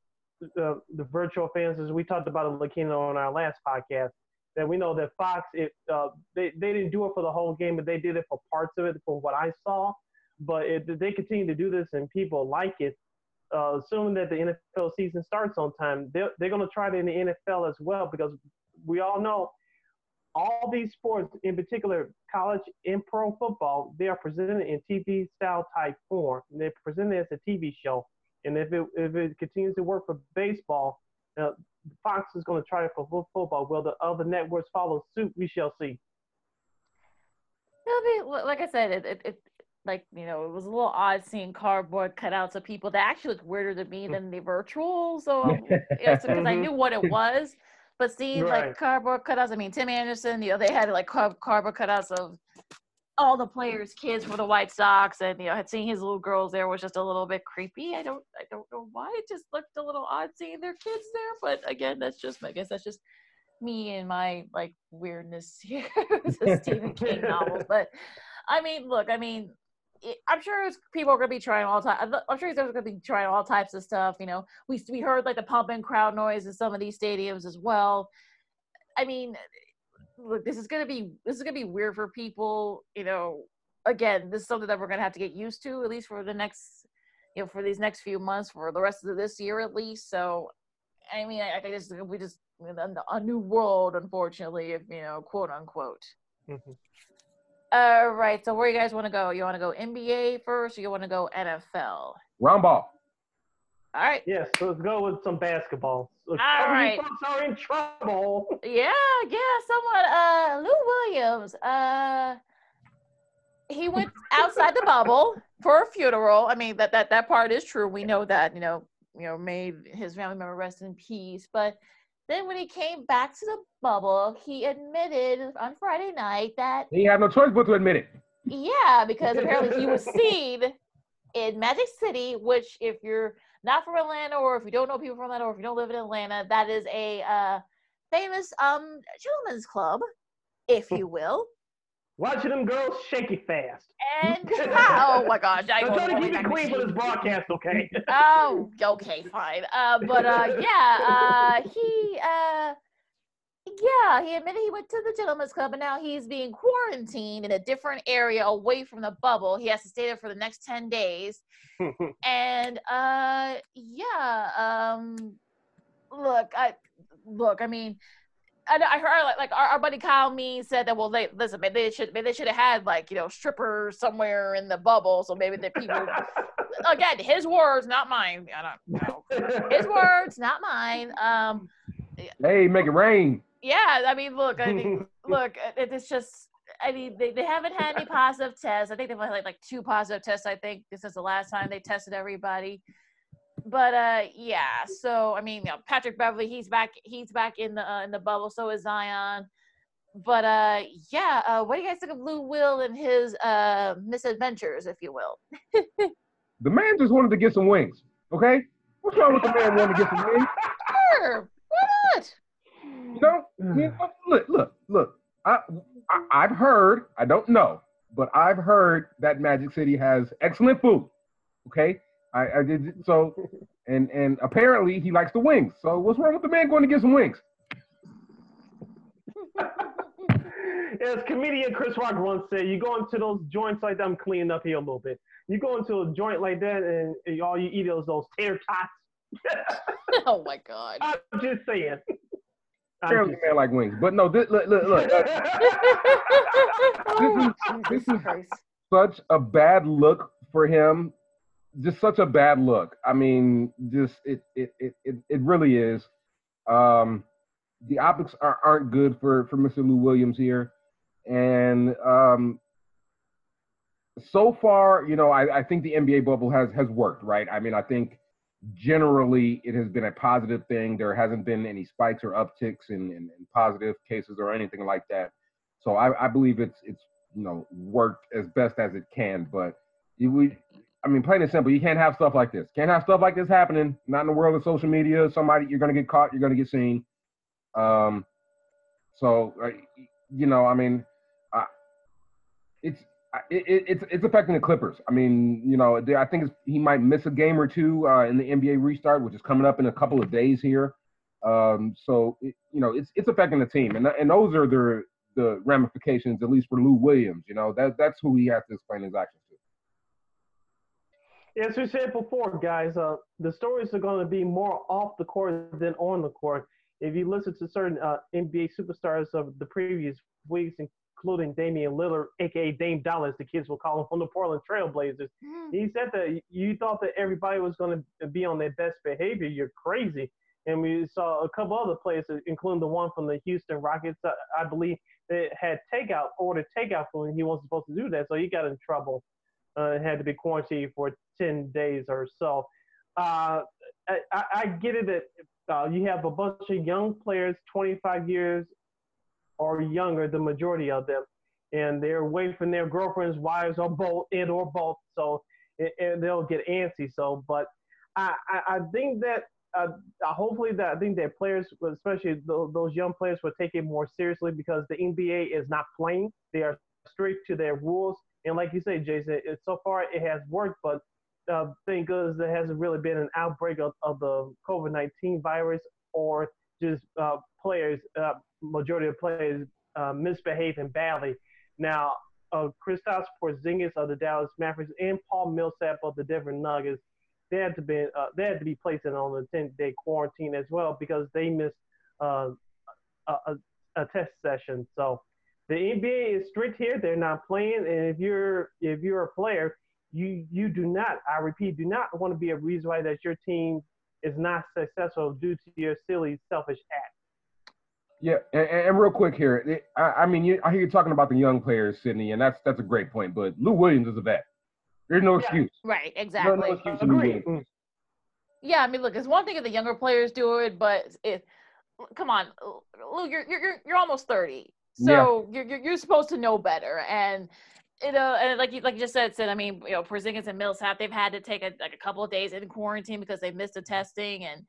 uh, the virtual fans, as we talked about in Lakina on our last podcast, that we know that Fox, it, uh, they, they didn't do it for the whole game, but they did it for parts of it, from what I saw. But if they continue to do this and people like it, uh, assuming that the NFL season starts on time, they're, they're going to try it in the NFL as well because we all know all these sports, in particular college and pro football, they are presented in TV style type form. And they're presented as a TV show. And if it if it continues to work for baseball, uh, Fox is going to try it for football. Will the other networks follow suit? We shall see. It'll be like I said, it, it, it like you know it was a little odd seeing cardboard cutouts of people that actually looked weirder to me than the virtual. So because I knew what it was. But seeing right. like cardboard cutouts, I mean, Tim Anderson, you know, they had like car- cardboard cutouts of all the players' kids for the White Sox, and you know, had seen his little girls there was just a little bit creepy. I don't, I don't know why. It just looked a little odd seeing their kids there. But again, that's just, I guess that's just me and my like weirdness here with Stephen King novels. But I mean, look, I mean, I'm sure people are going to be trying all time. I'm sure there's going to be trying all types of stuff. You know, we we heard like the pumping crowd noise in some of these stadiums as well. I mean, look, this is going to be this is going to be weird for people. You know, again, this is something that we're going to have to get used to at least for the next, you know, for these next few months, for the rest of this year at least. So, I mean, I, I just we just a new world, unfortunately, if you know, quote unquote. Mm-hmm. All right. So where you guys want to go? You want to go NBA first, or you want to go NFL? Round ball. All right. Yes. So let's go with some basketball. So All right. Folks are in trouble. Yeah. Yeah. Someone. Uh, Lou Williams. Uh, he went outside the bubble for a funeral. I mean that that that part is true. We know that. You know. You know, made his family member rest in peace, but then when he came back to the bubble, he admitted on Friday night that he had no choice but to admit it. Yeah, because apparently he was seen in Magic City, which if you're not from Atlanta or if you don't know people from Atlanta or if you don't live in Atlanta, that is a uh, famous um gentleman's club, if you will. Watching them girls shake it fast. And oh my gosh, I am trying to keep it clean for this broadcast, okay? oh, okay, fine. Uh, but uh, yeah, uh, he uh, yeah, he admitted he went to the gentleman's club, and now he's being quarantined in a different area away from the bubble. He has to stay there for the next ten days. and uh, yeah, um, look, I look, I mean I, I heard like, like our, our, buddy Kyle me said that well they listen maybe they should maybe they should have had like you know strippers somewhere in the bubble so maybe the people again his words not mine. I don't know. His words not mine. Um hey make it rain. Yeah I mean look I mean look it, it's just I mean they, they haven't had any positive tests. I think they've had like, like two positive tests I think. This is the last time they tested everybody but uh yeah so i mean you know, patrick Beverly, he's back he's back in the uh, in the bubble so is zion. But uh yeah uh what do you guys think of Lou Will and his uh misadventures if you will? The man just wanted to get some wings okay? What's wrong with the man wanting to get some wings? Sure why not? You know, you know look look look I, I i've heard i don't know but i've heard that magic city has excellent food okay? I, I did so, and and apparently he likes the wings. So what's wrong with the man going to get some wings? As comedian Chris Rock once said, you go into those joints like that. I'm cleaning up here a little bit. You go into a joint like that, and, and all you eat is those tater tots oh my god. I'm just saying. I'm Apparently, just man like wings. But no, this, look, look, look. uh, oh, this is- such a bad look for him. Just such a bad look. I mean, just it it it it, it really is. Um, the optics are, aren't good for for Mr. Lou Williams here, and um, so far, you know, I, I think the NBA bubble has has worked, right? I mean, I think generally it has been a positive thing. There hasn't been any spikes or upticks in, in, in positive cases or anything like that. So I, I believe it's it's you know worked as best as it can. But we, I mean, plain and simple, you can't have stuff like this. Can't have stuff like this happening. Not in the world of social media. Somebody you're gonna get caught. You're gonna get seen. Um, so uh, you know, I mean, uh, it's it, it, it's it's affecting the Clippers. I mean, you know, I think he might miss a game or two uh, in the NBA restart, which is coming up in a couple of days here. Um, so it, you know, it's it's affecting the team, and and those are the the ramifications, at least for Lou Williams. You know, that that's who he has to explain his actions. As we said before, guys, uh, the stories are going to be more off the court than on the court. If you listen to certain uh, NBA superstars of the previous weeks, including Damian Lillard, aka Dame Dolla, the kids will call him from the Portland Trailblazers, he said that you thought that everybody was going to be on their best behavior. You're crazy. And we saw a couple other players, including the one from the Houston Rockets, uh, I believe, that had takeout, ordered takeout food, and he wasn't supposed to do that, so he got in trouble uh, had to be quarantined for 10 days or so. Uh, I, I, get it that uh, you have a bunch of young players, 25 years or younger, the majority of them, and they're away from their girlfriends, wives, or both, and or both. So and, they'll get antsy. So, but I, I, I think that uh, hopefully that I think that players, especially those young players, will take it more seriously because the NBA is not playing. They are strict to their rules, and like you say, Jason, it, so far it has worked, but uh, thank goodness there hasn't really been an outbreak of, of the COVID-19 virus or just uh, players, uh, majority of players uh, misbehaving badly. Now, uh, Kristaps Porzingis of the Dallas Mavericks and Paul Millsap of the Denver Nuggets, they had to be uh, they had to be placed in on a 10-day quarantine as well because they missed uh, a, a, a test session. So the NBA is strict here; they're not playing, and if you're if you're a player, you you do not, I repeat, do not want to be a reason why that your team is not successful due to your silly, selfish act. Yeah, and, and real quick here, it- I, I mean, you, I hear you talking about the young players, Sydney, and that's that's a great point. But Lou Williams is a vet. There's no Yeah. excuse. Right, exactly. no excuse for Lou Agreed. Williams. Mm. Yeah, I mean, look, it's one thing if the younger players do it, but it, come on, Lou, you're you're you're- you're almost thirty, so you're, you're you're supposed to know better. And you uh, know, and like you like you just said, said I mean, you know, Porzingis and Millsap, they've had to take a, like a couple of days in quarantine because they missed the testing. And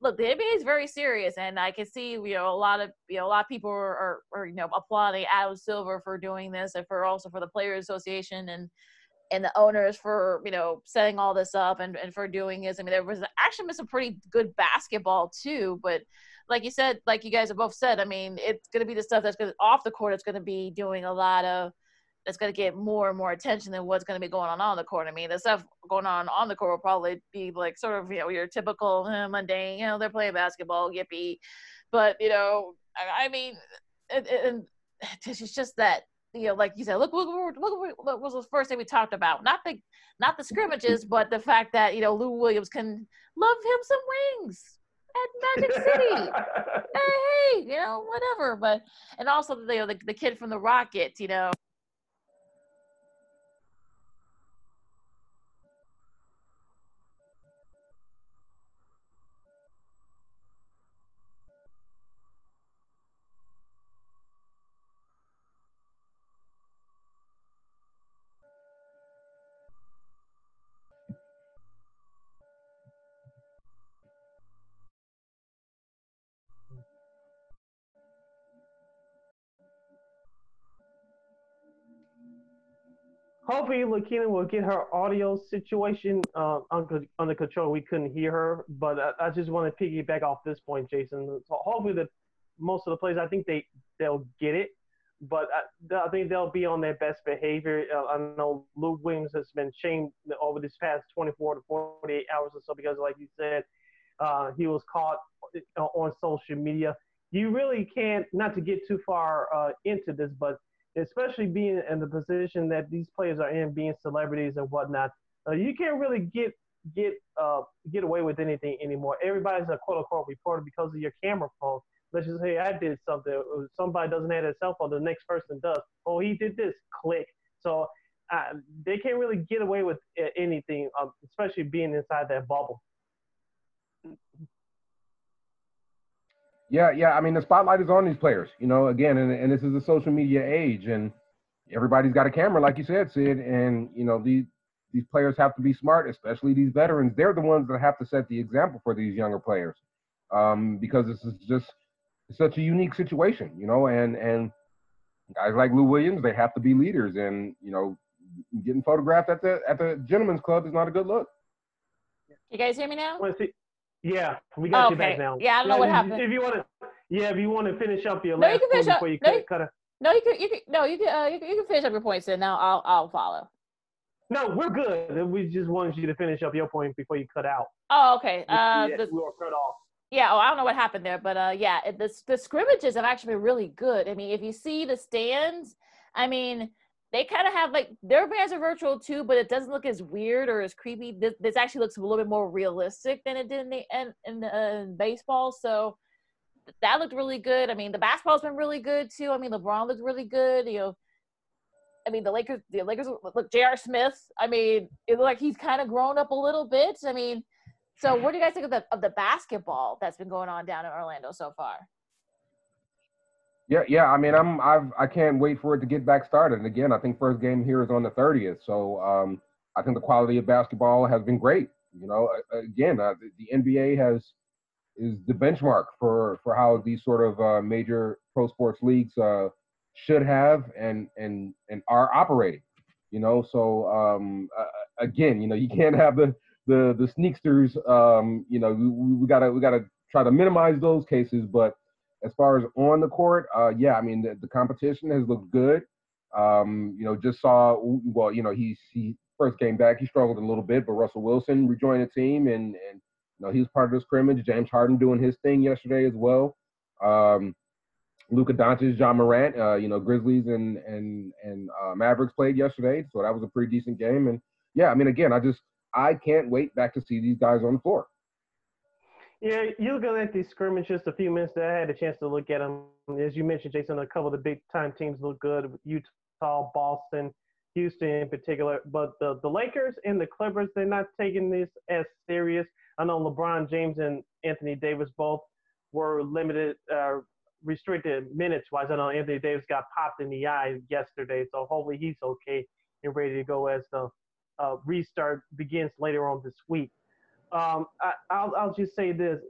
look, the NBA is very serious, and I can see you know a lot of you know a lot of people are, are, are you know applauding Adam Silver for doing this, and for also for the Players Association and and the owners for you know setting all this up and, and for doing this. I mean, there was actually been some pretty good basketball too, but like you said, like you guys have both said, I mean, it's going to be the stuff that's going to off the court. It's going to be doing a lot of that's going to get more and more attention than what's going to be going on on the court. I mean, the stuff going on on the court will probably be like sort of you know your typical eh, mundane. You know, they're playing basketball, yippee. But you know, I, I mean, it, it, and it's just that you know, like you said, look, look, look, look what was the first thing we talked about? Not the, not the scrimmages, but the fact that you know Lou Williams can love him some wings at Magic City. hey, you know, whatever. But and also the, you know, the the kid from the Rockets, you know. Hopefully, Lakina will get her audio situation uh, under, under control. We couldn't hear her, but I, I just want to piggyback off this point, Jason. So hopefully, the most of the players, I think they they'll get it, but I, I think they'll be on their best behavior. Uh, I know Lou Williams has been shamed over this past 24 to 48 hours or so because, like you said, uh, he was caught uh, on social media. You really can't, not to get too far uh, into this, but especially being in the position that these players are in, being celebrities and whatnot, uh, you can't really get get uh, get away with anything anymore. Everybody's a quote unquote reporter because of your camera phone. Let's just say I did something. Somebody doesn't have a cell phone. The next person does. Oh, he did this. Click. So uh, they can't really get away with anything, um, especially being inside that bubble. Yeah, yeah. I mean, the spotlight is on these players, you know, again, and, and this is a social media age, and everybody's got a camera, like you said, Sid. And, you know, these, these players have to be smart, especially these veterans. They're the ones that have to set the example for these younger players um, because this is just such a unique situation, you know, and, and guys like Lou Williams, they have to be leaders. And, you know, getting photographed at the at the gentleman's club is not a good look. You guys hear me now? Yeah, we got oh, you back now. Yeah, I don't know yeah, what if, happened. If you want to, yeah, if you want to finish up your no, last you can point before you no, cut, you, cut it. No, you can, you can, no, you can, uh, you can, you can finish up your points, and now I'll, I'll follow. No, we're good. We just wanted you to finish up your point before you cut out. Oh, okay. Uh, yeah, the, we were cut off. Yeah. Oh, I don't know what happened there, but uh, yeah, it, the the scrimmages have actually been really good. I mean, if you see the stands, I mean, they kind of have like their bands are virtual too, but it doesn't look as weird or as creepy. This, this actually looks a little bit more realistic than it did in the in, in, the, uh, in baseball. So that looked really good. I mean, the basketball's been really good too. I mean, LeBron looked really good. You know, I mean, the Lakers, the Lakers look. J.R. Smith. I mean, it looked like he's kind of grown up a little bit. I mean, so what do you guys think of the of the basketball that's been going on down in Orlando so far? Yeah, yeah. I mean, I'm I've I can't wait for it to get back started. And again, I think first game here is on the 30th. So um, I think the quality of basketball has been great. You know, again, uh, the, the, NBA has is the benchmark for for how these sort of uh, major pro sports leagues uh, should have and and and are operating. You know, so um, again, you know, you can't have the the the sneaksters. Um, you know, we, we gotta we gotta try to minimize those cases, but as far as on the court, uh, yeah, I mean the, the competition has looked good. Um, you know, just saw well, you know, he's he first came back, he struggled a little bit, but Russell Wilson rejoined the team, and and you know he was part of the scrimmage. James Harden doing his thing yesterday as well. Um, Luka Doncic, Ja Morant, uh, you know, Grizzlies and and and uh, Mavericks played yesterday, so that was a pretty decent game. And yeah, I mean, again, I just I can't wait back to see these guys on the floor. Yeah, you looking at these scrimmages a few minutes that I had a chance to look at them. As you mentioned, Jason, a couple of the big time teams look good. Utah, Boston, Houston in particular. But the, the Lakers and the Clippers, they're not taking this as serious. I know LeBron James and Anthony Davis both were limited, uh, restricted minutes wise. I know Anthony Davis got popped in the eye yesterday, so hopefully he's okay and ready to go as the uh, restart begins later on this week um, I, will I'll just say this.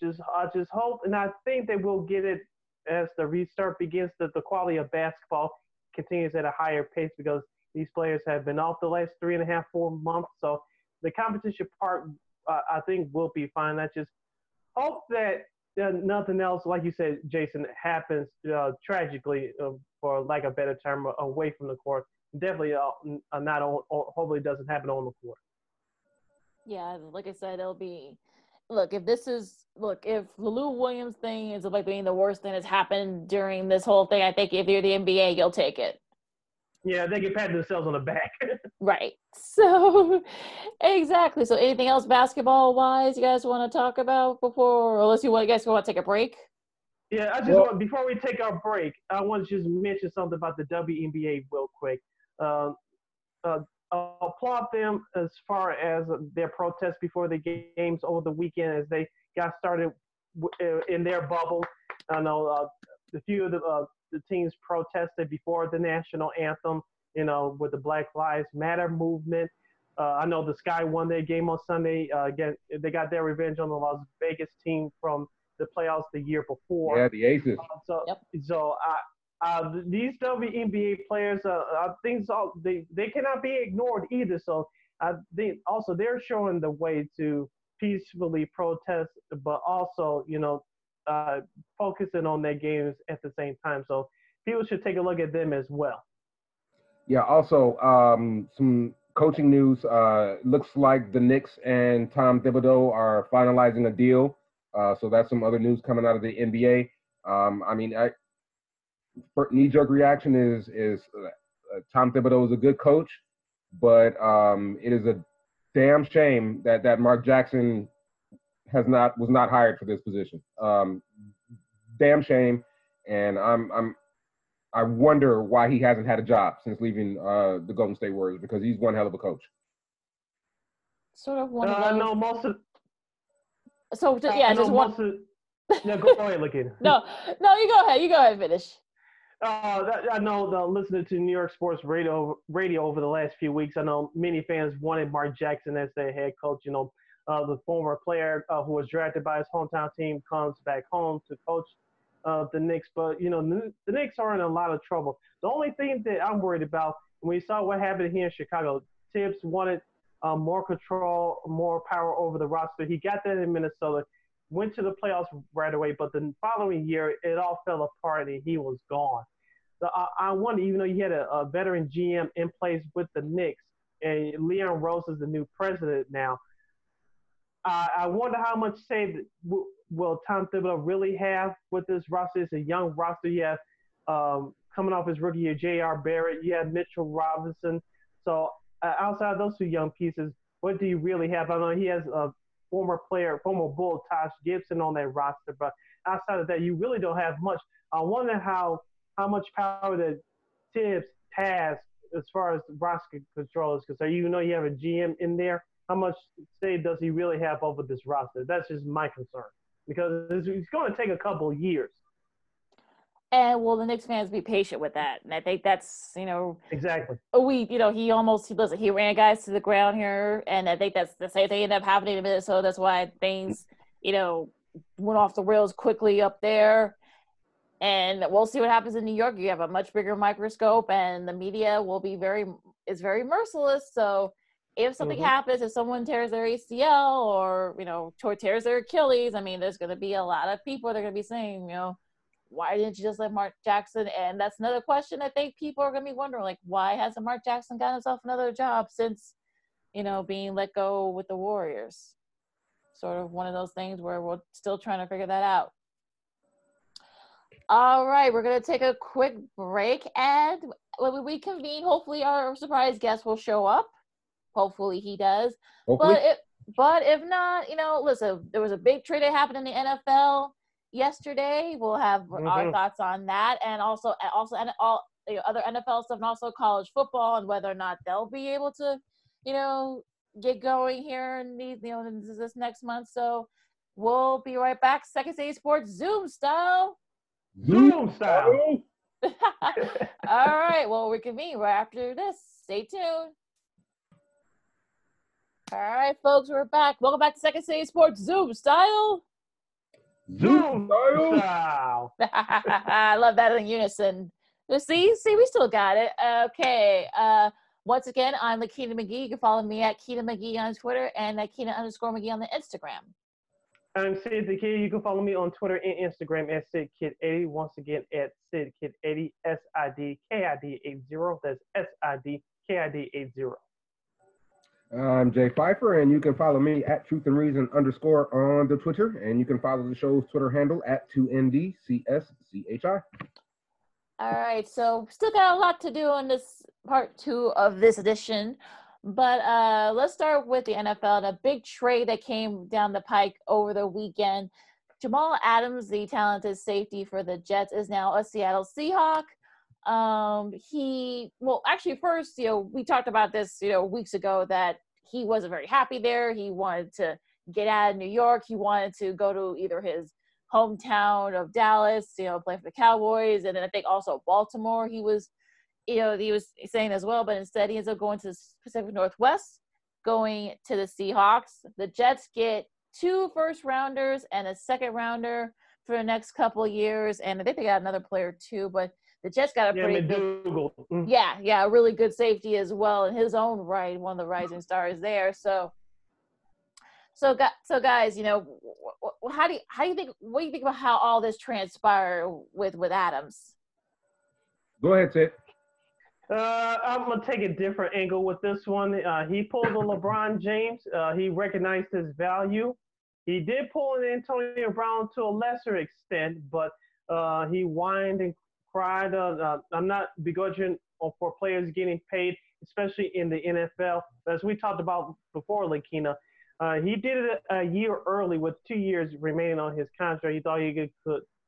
Just I just hope, and I think they will get it as the restart begins. That the quality of basketball continues at a higher pace because these players have been off the last three and a half, four months. So the competition part, uh, I think, will be fine. I just hope that uh, nothing else, like you said, Jason, happens uh, tragically, uh, for of a better term, away from the court. Definitely, uh, not on, hopefully, it doesn't happen on the court yeah, like I said, it'll be look if this is look if the Lou Williams thing is like being the worst thing that's happened during this whole thing. I think if you're the NBA, you'll take it. Yeah, they can pat themselves on the back. right. So exactly. So anything else basketball wise you guys want to talk about before, unless you want, you guys want to take a break? Yeah, I just well, want before we take our break, I want to just mention something about the WNBA real quick. Uh, uh, applaud them as far as their protests before the games over the weekend as they got started uh, in their bubble. I know uh, a few of the, uh, the teams protested before the national anthem, you know, with the Black Lives Matter movement. Uh, I know the Sky won their game on Sunday. Uh, again, they got their revenge on the Las Vegas team from the playoffs the year before. Yeah, the Aces. Uh, so, yep. so I, uh, these WNBA players, uh, uh, things all, they they cannot be ignored either. So I think also they're showing the way to peacefully protest, but also you know uh, focusing on their games at the same time. So people should take a look at them as well. Yeah. Also, um, some coaching news. Uh, looks like the Knicks and Tom Thibodeau are finalizing a deal. Uh, so that's some other news coming out of the NBA. Um, I mean, I, knee-jerk reaction is is uh, Tom Thibodeau is a good coach, but um, it is a damn shame that that Mark Jackson has not was not hired for this position. Um, damn shame, and I'm I'm I wonder why he hasn't had a job since leaving uh, the Golden State Warriors because he's one hell of a coach. Sort of one. Uh, of those. no, most of. So just, yeah, I know just one. most of- yeah, go ahead, look at. No, no, you go ahead. You go ahead. and Finish. Uh, that, I know the listening to New York sports radio radio over the last few weeks. I know many fans wanted Mark Jackson as their head coach. You know, uh, the former player uh, who was drafted by his hometown team comes back home to coach uh, the Knicks. But you know, the, Knicks are in a lot of trouble. The only thing that I'm worried about when we saw what happened here in Chicago, Thibs wanted uh, more control, more power over the roster. He got that in Minnesota. Went to the playoffs right away, but the following year it all fell apart and he was gone. So I, wonder, even though you had a, a veteran GM in place with the Knicks, and Leon Rose is the new president now, I, I wonder how much say w- will Tom Thibodeau really have with this roster? It's a young roster. You have um, coming off his rookie year, J.R. Barrett. You have Mitchell Robinson. So uh, outside of those two young pieces, what do you really have? I know he has a former player, former Bull, Taj Gibson on that roster, but outside of that, you really don't have much. I wonder how how much power that Thibs has as far as roster control is concerned. Even though you have a GM in there, how much say does he really have over this roster? That's just my concern because it's, it's going to take a couple of years. And will the Knicks fans be patient with that? And I think that's you know Exactly. we you know he almost he listen he ran guys to the ground here, and I think that's the same thing ended up happening in Minnesota. That's why things you know went off the rails quickly up there. And we'll see what happens in New York. You have a much bigger microscope, and the media will be very is very merciless. So if something Mhm. happens, if someone tears their ACL or you know tears their Achilles, I mean, there's going to be a lot of people that are going to be saying, you know, why didn't you just let Mark Jackson? And that's another question I think people are going to be wondering, like, why hasn't Mark Jackson gotten himself another job since, you know, being let go with the Warriors? Sort of one of those things where we're still trying to figure that out. All right, we're going to take a quick break, and when we convene, hopefully our surprise guest will show up. Hopefully he does. Hopefully, But if, but if not, you know, listen, there was a big trade that happened in the NFL yesterday. We'll have our Mhm. thoughts on that, and also also and all you know, other NFL stuff, and also college football, and whether or not they'll be able to, you know, get going here in these, you know, this, this next month. So we'll be right back. Second City Sports Zoom style. Zoom style. all right. Well, we convene right after this. Stay tuned. All right, folks, we're back. Welcome back to Second City Sports Zoom style. Zoom style. style. I love that in unison. You See, see, we still got it. Okay. Uh, once again, I'm Lakina McGee. You can follow me at Keena McGee on Twitter and at Keena underscore McGee on the Instagram. I'm Sid the Kid. You can follow me on Twitter and Instagram at SidKid80. Once again, at SidKid80, S I D K I D 80. That's S I D K I D 80. I'm Jay Pfeiffer, and you can follow me at Truth and Reason underscore on the Twitter, and you can follow the show's Twitter handle at 2NDCSCHI. All right, so still got a lot to do on this part two of this edition, but uh, let's start with the NFL. The big trade that came down the pike over the weekend. Jamal Adams, the talented safety for the Jets, is now a Seattle Seahawk. Um, he well, actually, first, you know, we talked about this, you know, weeks ago that he wasn't very happy there. He wanted to get out of New York. He wanted to go to either his hometown of Dallas, you know, play for the Cowboys, and then I think also Baltimore. He was, you know, he was saying as well, but instead he ends up going to the Pacific Northwest, going to the Seahawks. The Jets get two first rounders and a second rounder for the next couple of years, and I think they got another player too, but the Jets got a Yeah, pretty big McDougald. Mm. yeah, yeah, a really good safety as well in his own right, one of the rising stars there. So, so so guys, you know, wh- wh- how do you, how do you think? What do you think about how all this transpired with with Adams? Go ahead, Sid. Uh, I'm gonna take a different angle with this one. Uh, he pulled a LeBron James. Uh, he recognized his value. He did pull an Antonio Brown to a lesser extent, but uh, he whined and cried. Uh, uh, I'm not begrudging for players getting paid, especially in the NFL. As we talked about before, Lakina, he did it a year early with two years remaining on his contract. He thought he could,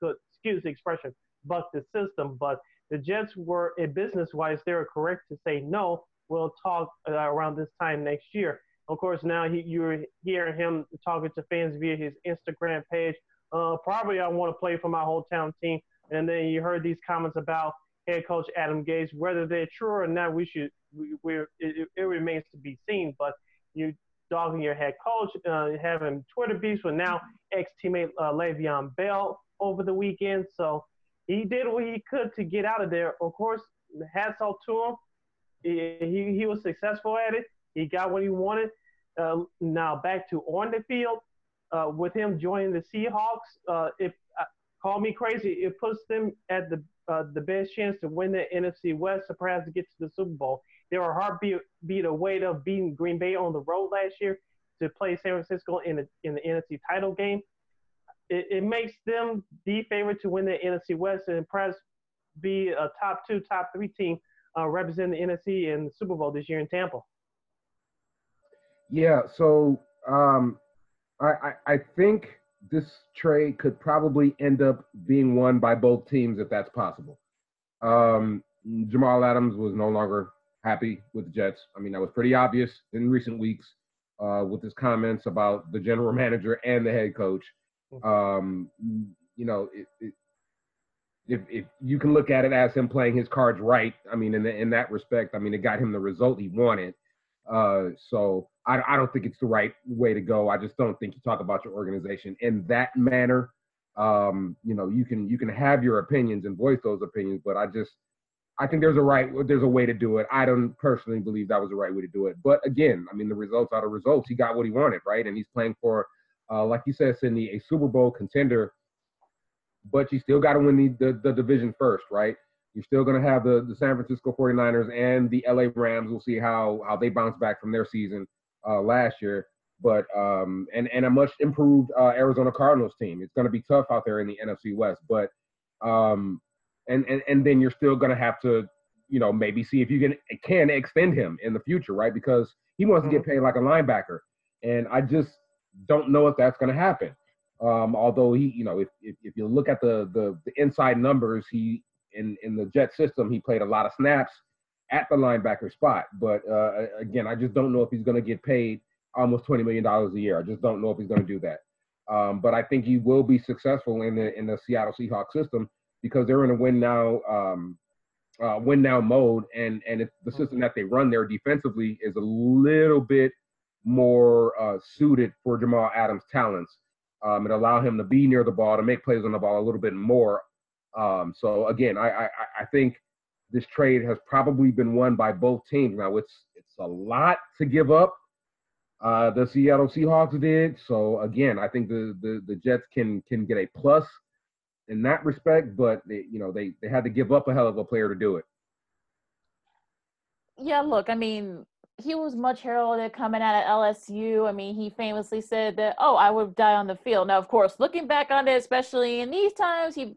could excuse the expression, buck the system, but the Jets were, in business wise, they were correct to say no. We'll talk uh, around this time next year. Of course, now he, you're hearing him talking to fans via his Instagram page. Uh, probably I want to play for my hometown team. And then you heard these comments about head coach Adam Gase. Whether they're true or not, we should we, we're it, it remains to be seen. But you dogging your head coach, uh, having Twitter beefs with now ex teammate uh, Le'Veon Bell over the weekend. So he did what he could to get out of there. Of course, hats off to him. He, he, was successful at it. He got what he wanted. Uh, now back to on the field uh, with him joining the Seahawks. Uh, if uh, call me crazy, it puts them at the uh, the best chance to win the NFC West, perhaps to get to the Super Bowl. They were heartbeat beat away of beating Green Bay on the road last year to play San Francisco in the in the NFC title game it, it makes them the favorite to win the NFC West and perhaps be a top two, top three team uh, representing the NFC in the Super Bowl this year in Tampa. Yeah, so um, I, I, I think this trade could probably end up being won by both teams if that's possible. Um, Jamal Adams was no longer happy with the Jets. I mean, that was pretty obvious in recent weeks uh, with his comments about the general manager and the head coach. Um, you know, it, it, if if you can look at it as him playing his cards right, I mean, in the, in that respect, I mean, it got him the result he wanted. Uh, so I, I don't think it's the right way to go. I just don't think you talk about your organization in that manner. Um, you know, you can you can have your opinions and voice those opinions, but I just I think there's a right there's a way to do it. I don't personally believe that was the right way to do it. But again, I mean, the results are the results. He got what he wanted, right? And he's playing for uh, like you said, Cindy, a Super Bowl contender, but you still got to win the, the, the, division first, right? You're still going to have the, the San Francisco 49ers and the LA Rams. We'll see how, how they bounce back from their season uh, last year. But um, and and a much improved uh, Arizona Cardinals team. It's going to be tough out there in the NFC West. But um, and and and then you're still going to have to, you know, maybe see if you can can extend him in the future, right? Because he wants to get mm-hmm. paid like a linebacker. And I just don't know if that's going to happen. Um, although he, you know, if, if, if you look at the, the, the inside numbers, he in in the Jet system, he played a lot of snaps at the linebacker spot. But uh, again, I just don't know if he's going to get paid almost twenty million dollars a year. I just don't know if he's going to do that. Um, but I think he will be successful in the in the Seattle Seahawks system because they're in a win now um, uh, win now mode, and and the system that they run there defensively is a little bit more uh, suited for Jamal Adams' talents. Um, it allowed him to be near the ball to make plays on the ball a little bit more. Um, so again, I, I, I think this trade has probably been won by both teams. Now it's it's a lot to give up. Uh, the Seattle Seahawks did. So again, I think the, the the Jets can can get a plus in that respect, but they, you know they they had to give up a hell of a player to do it. Yeah, look, I mean, he was much heralded coming out of LSU. I mean, he famously said that, "Oh, I would die on the field." Now, of course, looking back on it, especially in these times, he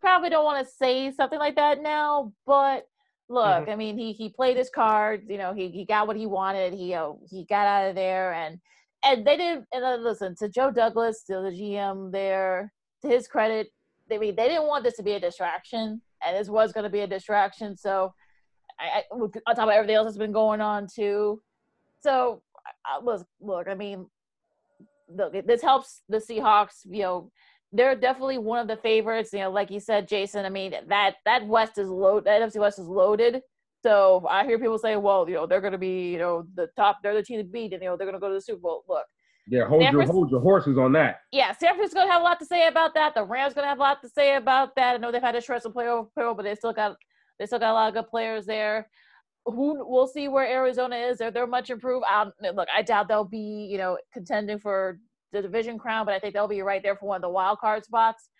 probably don't want to say something like that now. But look, mm-hmm. I mean, he he played his cards. You know, he he got what he wanted. He uh, he got out of there, and and they didn't. And uh, listen to Joe Douglas, to the GM there. To his credit, they I mean they didn't want this to be a distraction, and this was going to be a distraction. So I, I, on top of everything else that's been going on too. So, I, look, look, I mean, look, this helps the Seahawks. You know, they're definitely one of the favorites. You know, like you said, Jason. I mean, that that West is loaded. That NFC West is loaded. So I hear people say, well, you know, they're going to be, you know, the top. They're the team to beat, and you know, they're going to go to the Super Bowl. Look. Yeah, hold your hold your horses on that. Yeah, San Francisco's to have a lot to say about that. The Rams going to have a lot to say about that. I know they've had a shred some playoff, but they still got they still got a lot of good players there. Who we'll see where Arizona is. They're they're much improved. Um, look, I doubt they'll be you know contending for the division crown, but I think they'll be right there for one of the wild card spots.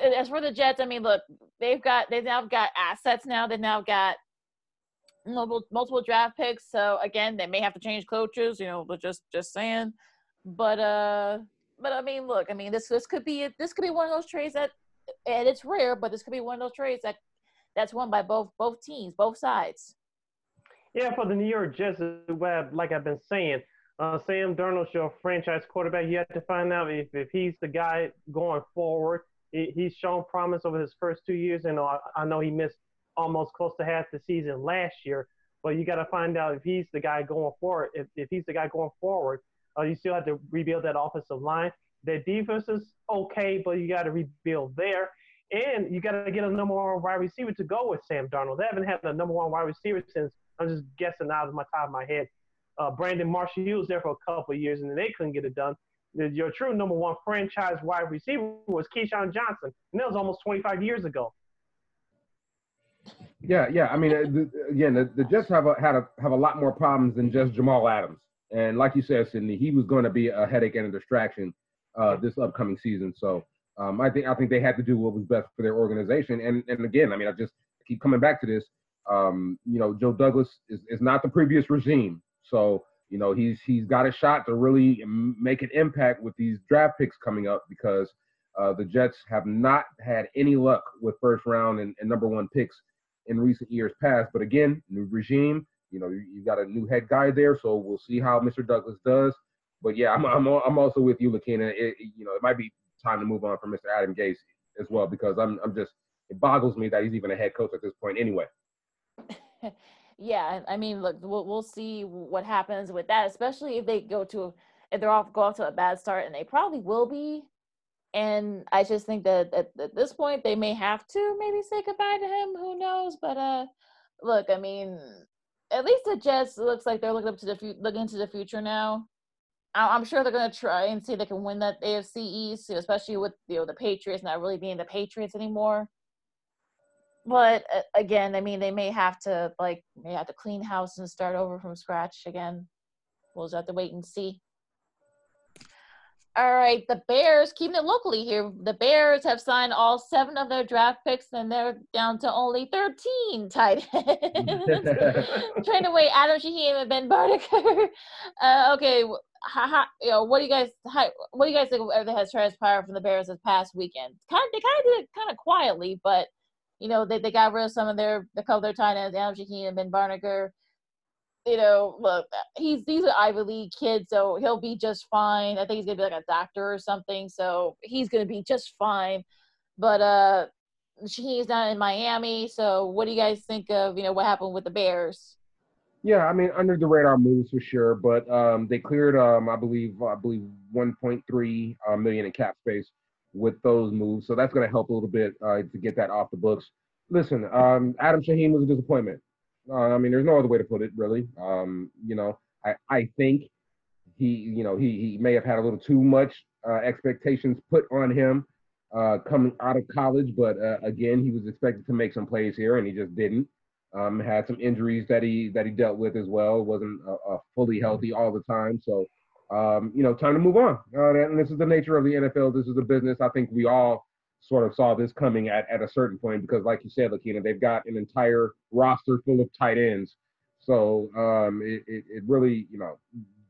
As for the Jets, I mean, look, they've got they've now got assets now. They've now got multiple multiple draft picks. So again, they may have to change coaches. You know, but just just saying. But uh, but I mean, look, I mean, this this could be this could be one of those trades that, and it's rare, but this could be one of those trades that that's won by both both teams, both sides. Yeah, for the New York Jets, like I've been saying, uh, Sam Darnold's your franchise quarterback. You have to find out if, if he's the guy going forward. He, he's shown promise over his first two years, and I, I know he missed almost close to half the season last year. But you got to find out if he's the guy going forward. If, if he's the guy going forward, uh, you still have to rebuild that offensive line. Their defense is okay, but you got to rebuild there. And you got to get a number one wide receiver to go with Sam Darnold. They haven't had a number one wide receiver since I'm just guessing out of my top of my head. Uh, Brandon Marshall, he was there for a couple of years, and they couldn't get it done. Your true number one franchise wide receiver was Keyshawn Johnson, and that was almost 25 years ago. Yeah, yeah. I mean, uh, the, again, the, the Jets have a, had a have a lot more problems than just Jamal Adams. And like you said, Sydney, he was going to be a headache and a distraction uh, this upcoming season. So um, I think I think they had to do what was best for their organization. And and again, I mean, I just keep coming back to this. Um, you know, Joe Douglas is, is not the previous regime. So you know he's he's got a shot to really make an impact with these draft picks coming up because uh, the Jets have not had any luck with first round and, and, number one picks in recent years past. But again, new regime, you know, you, you got a new head guy there, so we'll see how Mr. Douglas does. But yeah, I'm I'm, I'm also with you, Lakina. You know, it might be time to move on from Mr. Adam Gase as well because I'm I'm just it boggles me that he's even a head coach at this point anyway. yeah, I mean, look, we'll we'll see what happens with that, especially if they go to if they're off go off to a bad start, and they probably will be. And I just think that at, at this point they may have to maybe say goodbye to him. Who knows? But uh, look, I mean, at least the Jets looks like they're looking up to the fu- looking into the future now. I'm sure they're going to try and see if they can win that AFC East, especially with you know the Patriots not really being the Patriots anymore but uh, again, I mean, they may have to like may have to clean house and start over from scratch again. We'll just have to wait and see. All right, the Bears keeping it locally here. The Bears have signed all seven of their draft picks, and they're down to only thirteen tight ends. Trying away Adam Shaheen and Ben Braunecker. Uh, okay, how, how, you know, what do you guys how, what do you guys think of everything has transpired from the Bears this past weekend? Kind of, they kind of did it kind of quietly, but you know, they, they got rid of some of their the couple of their tight ends, Adam Shaheen and Ben Braunecker. You know, look, he's these are Ivy League kids, so he'll be just fine. I think he's gonna be like a doctor or something, so he's gonna be just fine. But uh Shaheen's not in Miami, so what do you guys think of you know what happened with the Bears? Yeah, I mean under the radar moves for sure, but um, they cleared um, I believe I believe 1.3 uh, million in cap space with those moves. So that's to help a little bit uh, to get that off the books. Listen, um, Adam Shaheen was a disappointment. Uh, I mean, there's no other way to put it, really. Um, you know, I, I think he, you know, he, he may have had a little too much uh, expectations put on him uh, coming out of college, but uh, again, he was expected to make some plays here, and he just didn't. Um, had some injuries that he that he dealt with as well. wasn't fully healthy all the time, so um, you know, time to move on. Uh, and this is the nature of the NFL. This is a business. I think we all sort of saw this coming at, at a certain point because, like you said, Lakina, they've got an entire roster full of tight ends. So um, it, it, it, really, you know,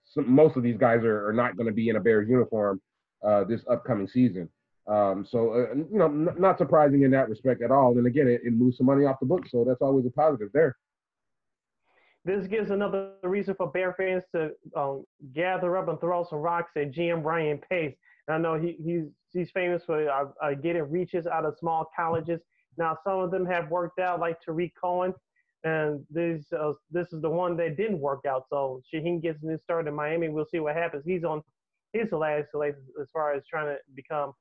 some, most of these guys are, are not going to be in a Bears uniform uh, this upcoming season. Um, so, uh, you know, n- not surprising in that respect at all. And again, it, it moves some money off the book. So that's always a positive there this gives another reason for Bear fans to um, gather up and throw some rocks at GM Ryan Pace. And I know he, he's he's famous for uh, uh, getting reaches out of small colleges. Now some of them have worked out, like Tarik Cohen, and this uh, this is the one that didn't work out. So Shaheen gets a new start in Miami. We'll see what happens. He's on his last as far as trying to become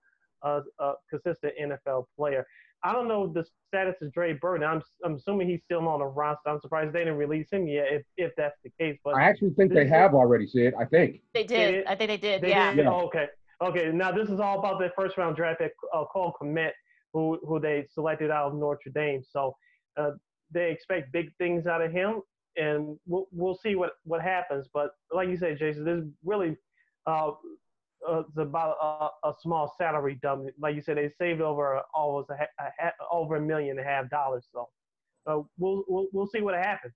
a, a consistent NFL player. I don't know the status of Trey Burton. I'm I'm assuming he's still on the roster. I'm surprised they didn't release him yet, if if that's the case. But I actually think they have already said. I think they did. I think they did. They yeah. Did? Oh, okay. Okay. Now this is all about the first round draft pick, uh, Cole Kmet, who who they selected out of Notre Dame. So uh, they expect big things out of him, and we'll we'll see what what happens. But like you said, Jason, there's really uh, uh, it's about a, a, small salary dump. Like you said, they saved over almost a, a, a over a million and a half dollars. So uh, we'll, we'll we'll see what happens.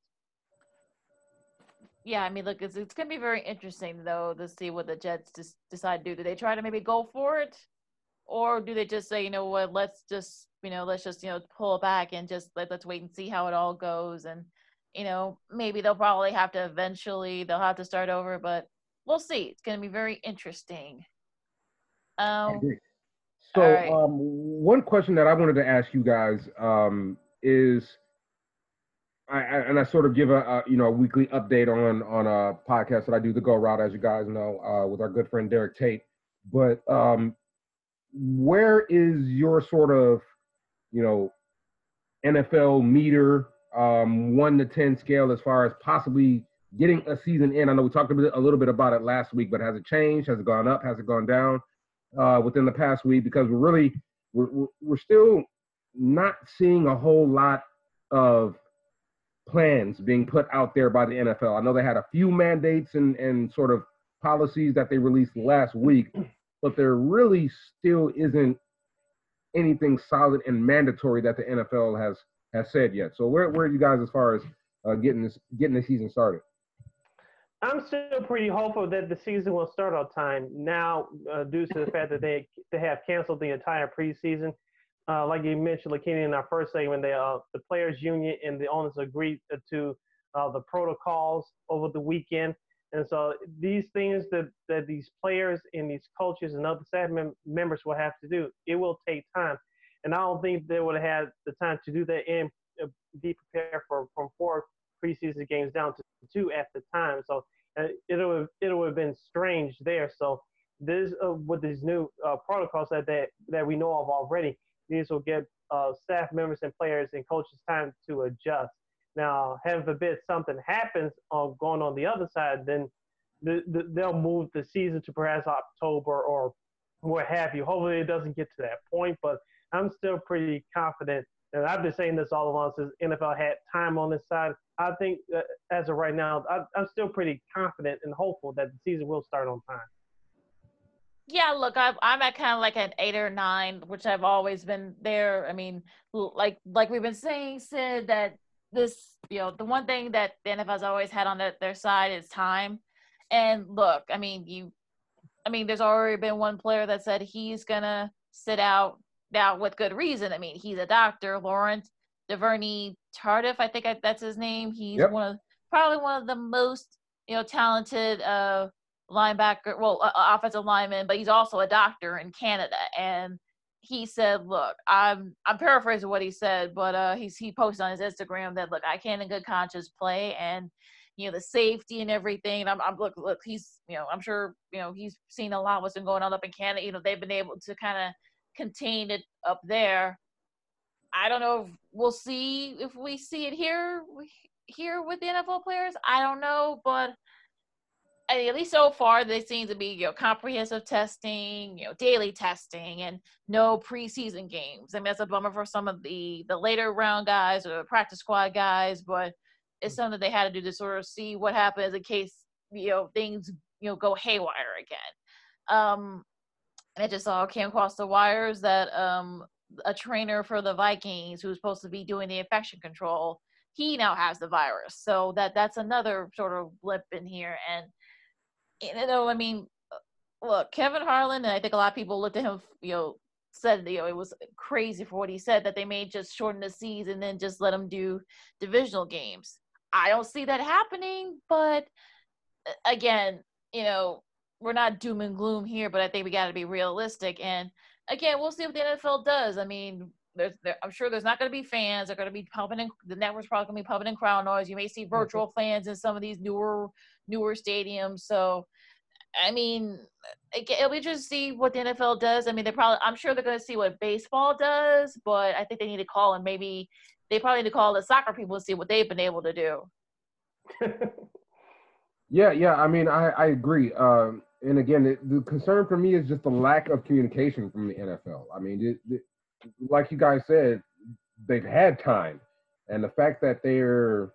Yeah, I mean, look, it's it's gonna be very interesting though to see what the Jets just decide to do. Do they try to maybe go for it, or do they just say, you know what, let's just you know let's just you know pull back and just let let's wait and see how it all goes and you know maybe they'll probably have to eventually they'll have to start over, but we'll see. It's gonna be very interesting. Um, so right. um, one question that I wanted to ask you guys um, is I, I, and I sort of give a, a, you know a weekly update on on a podcast that I do, the Go Route, as you guys know, uh, with our good friend Derek Tate. But um, where is your sort of you know NFL meter um, one to ten scale as far as possibly getting a season in? I know we talked a, bit, a little bit about it last week, but has it changed? Has it gone up? Has it gone down uh, within the past week? Because we're really we're, we're still not seeing a whole lot of plans being put out there by the NFL. I know they had a few mandates and, and sort of policies that they released last week, but there really still isn't anything solid and mandatory that the NFL has has said yet. So where where are you guys as far as uh, getting this getting the season started? I'm still pretty hopeful that the season will start on time now, uh, due to the fact that they they have canceled the entire preseason uh, like you mentioned, Lakina, in our first segment, the, uh, the players' union and the owners agreed to uh, the protocols over the weekend. And so these things that, that these players and these coaches and other staff mem- members will have to do, it will take time. And I don't think they would have had the time to do that and uh, be prepared for from four preseason games down to two at the time. So uh, it would it would have been strange there. So this uh, with these new uh, protocols that, that that we know of already, these will give uh, staff members and players and coaches time to adjust. Now, heaven forbid something happens on going on the other side, then the, the, they'll move the season to perhaps October or what have you. Hopefully, it doesn't get to that point, but I'm still pretty confident. And I've been saying this all along since NFL had time on this side. I think as of right now, I, I'm still pretty confident and hopeful that the season will start on time. Yeah, look, I'm I'm at kind of like an eight or nine, which I've always been there. I mean, like like we've been saying, Sid, that this, you know, the one thing that the NFL's always had on their, their side is time. And look, I mean, you, I mean, there's already been one player that said he's gonna sit out now with good reason. I mean, he's a doctor, Lawrence Duvernay Tardif, I think I, that's his name. He's yep. one of probably one of the most you know talented uh linebacker, well, uh, offensive lineman, but he's also a doctor in Canada. And he said, "Look, I'm I'm paraphrasing what he said, but uh, he's he posted on his Instagram that look, I can in good conscience play, and you know the safety and everything. I'm, I'm look look he's you know I'm sure you know he's seen a lot what's been going on up in Canada. You know they've been able to kind of contain it up there. I don't know if we'll see if we see it here here with the NFL players. I don't know, but at least so far, they seem to be you know comprehensive testing, you know daily testing, and no preseason games. I mean that's a bummer for some of the the later round guys or the practice squad guys, but it's something they had to do to sort of see what happens in case you know things you know go haywire again. Um, and I just saw came across the wires that um a trainer for the Vikings who's supposed to be doing the infection control, he now has the virus. So that that's another sort of blip in here and you know, I mean, look, Kevin Harlan, and I think a lot of people looked at him, you know, said you know it was crazy for what he said that they may just shorten the season and then just let him do divisional games. I don't see that happening, but again, you know, we're not doom and gloom here, but I think we got to be realistic. And again, we'll see what the NFL does. I mean, there's, there, I'm sure there's not going to be fans. They're going to be pumping in the network's probably going to be pumping in crowd noise. You may see mm-hmm. virtual fans in some of these newer newer stadiums. So, I mean, it'll be see what the NFL does. I mean, they probably I'm sure they're going to see what baseball does, but I think they need to call and maybe they probably need to call the soccer people and see what they've been able to do. yeah, yeah. I mean, I I agree. Um, and again, it, the concern for me is just the lack of communication from the NFL. I mean, it, it, like you guys said, they've had time, and the fact that they're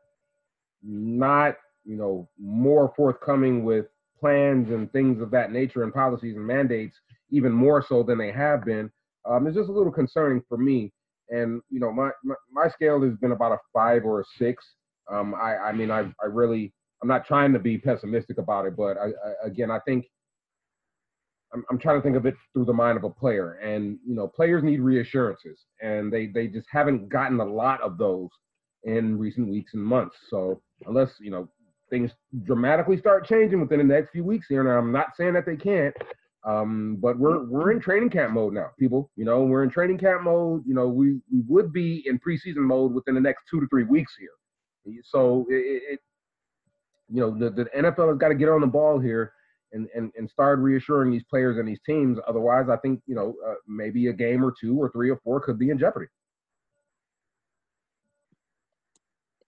not, you know, more forthcoming with plans and things of that nature and policies and mandates, even more so than they have been, um, just a little concerning for me. And you know, my, my, my scale has been about a five or a six. Um, I I mean, I I really I'm not trying to be pessimistic about it, but I, I, again, I think I'm, I'm trying to think of it through the mind of a player, and you know, players need reassurances, and they they just haven't gotten a lot of those in recent weeks and months. So unless you know things dramatically start changing within the next few weeks here, and I'm not saying that they can't, um, but we're we're in training camp mode now, people. You know, we're in training camp mode. You know, we we would be in preseason mode within the next two to three weeks here. So it, it you know, the, the NFL has got to get on the ball here and, and, and start reassuring these players and these teams. Otherwise, I think, you know, uh, maybe a game or two or three or four could be in jeopardy.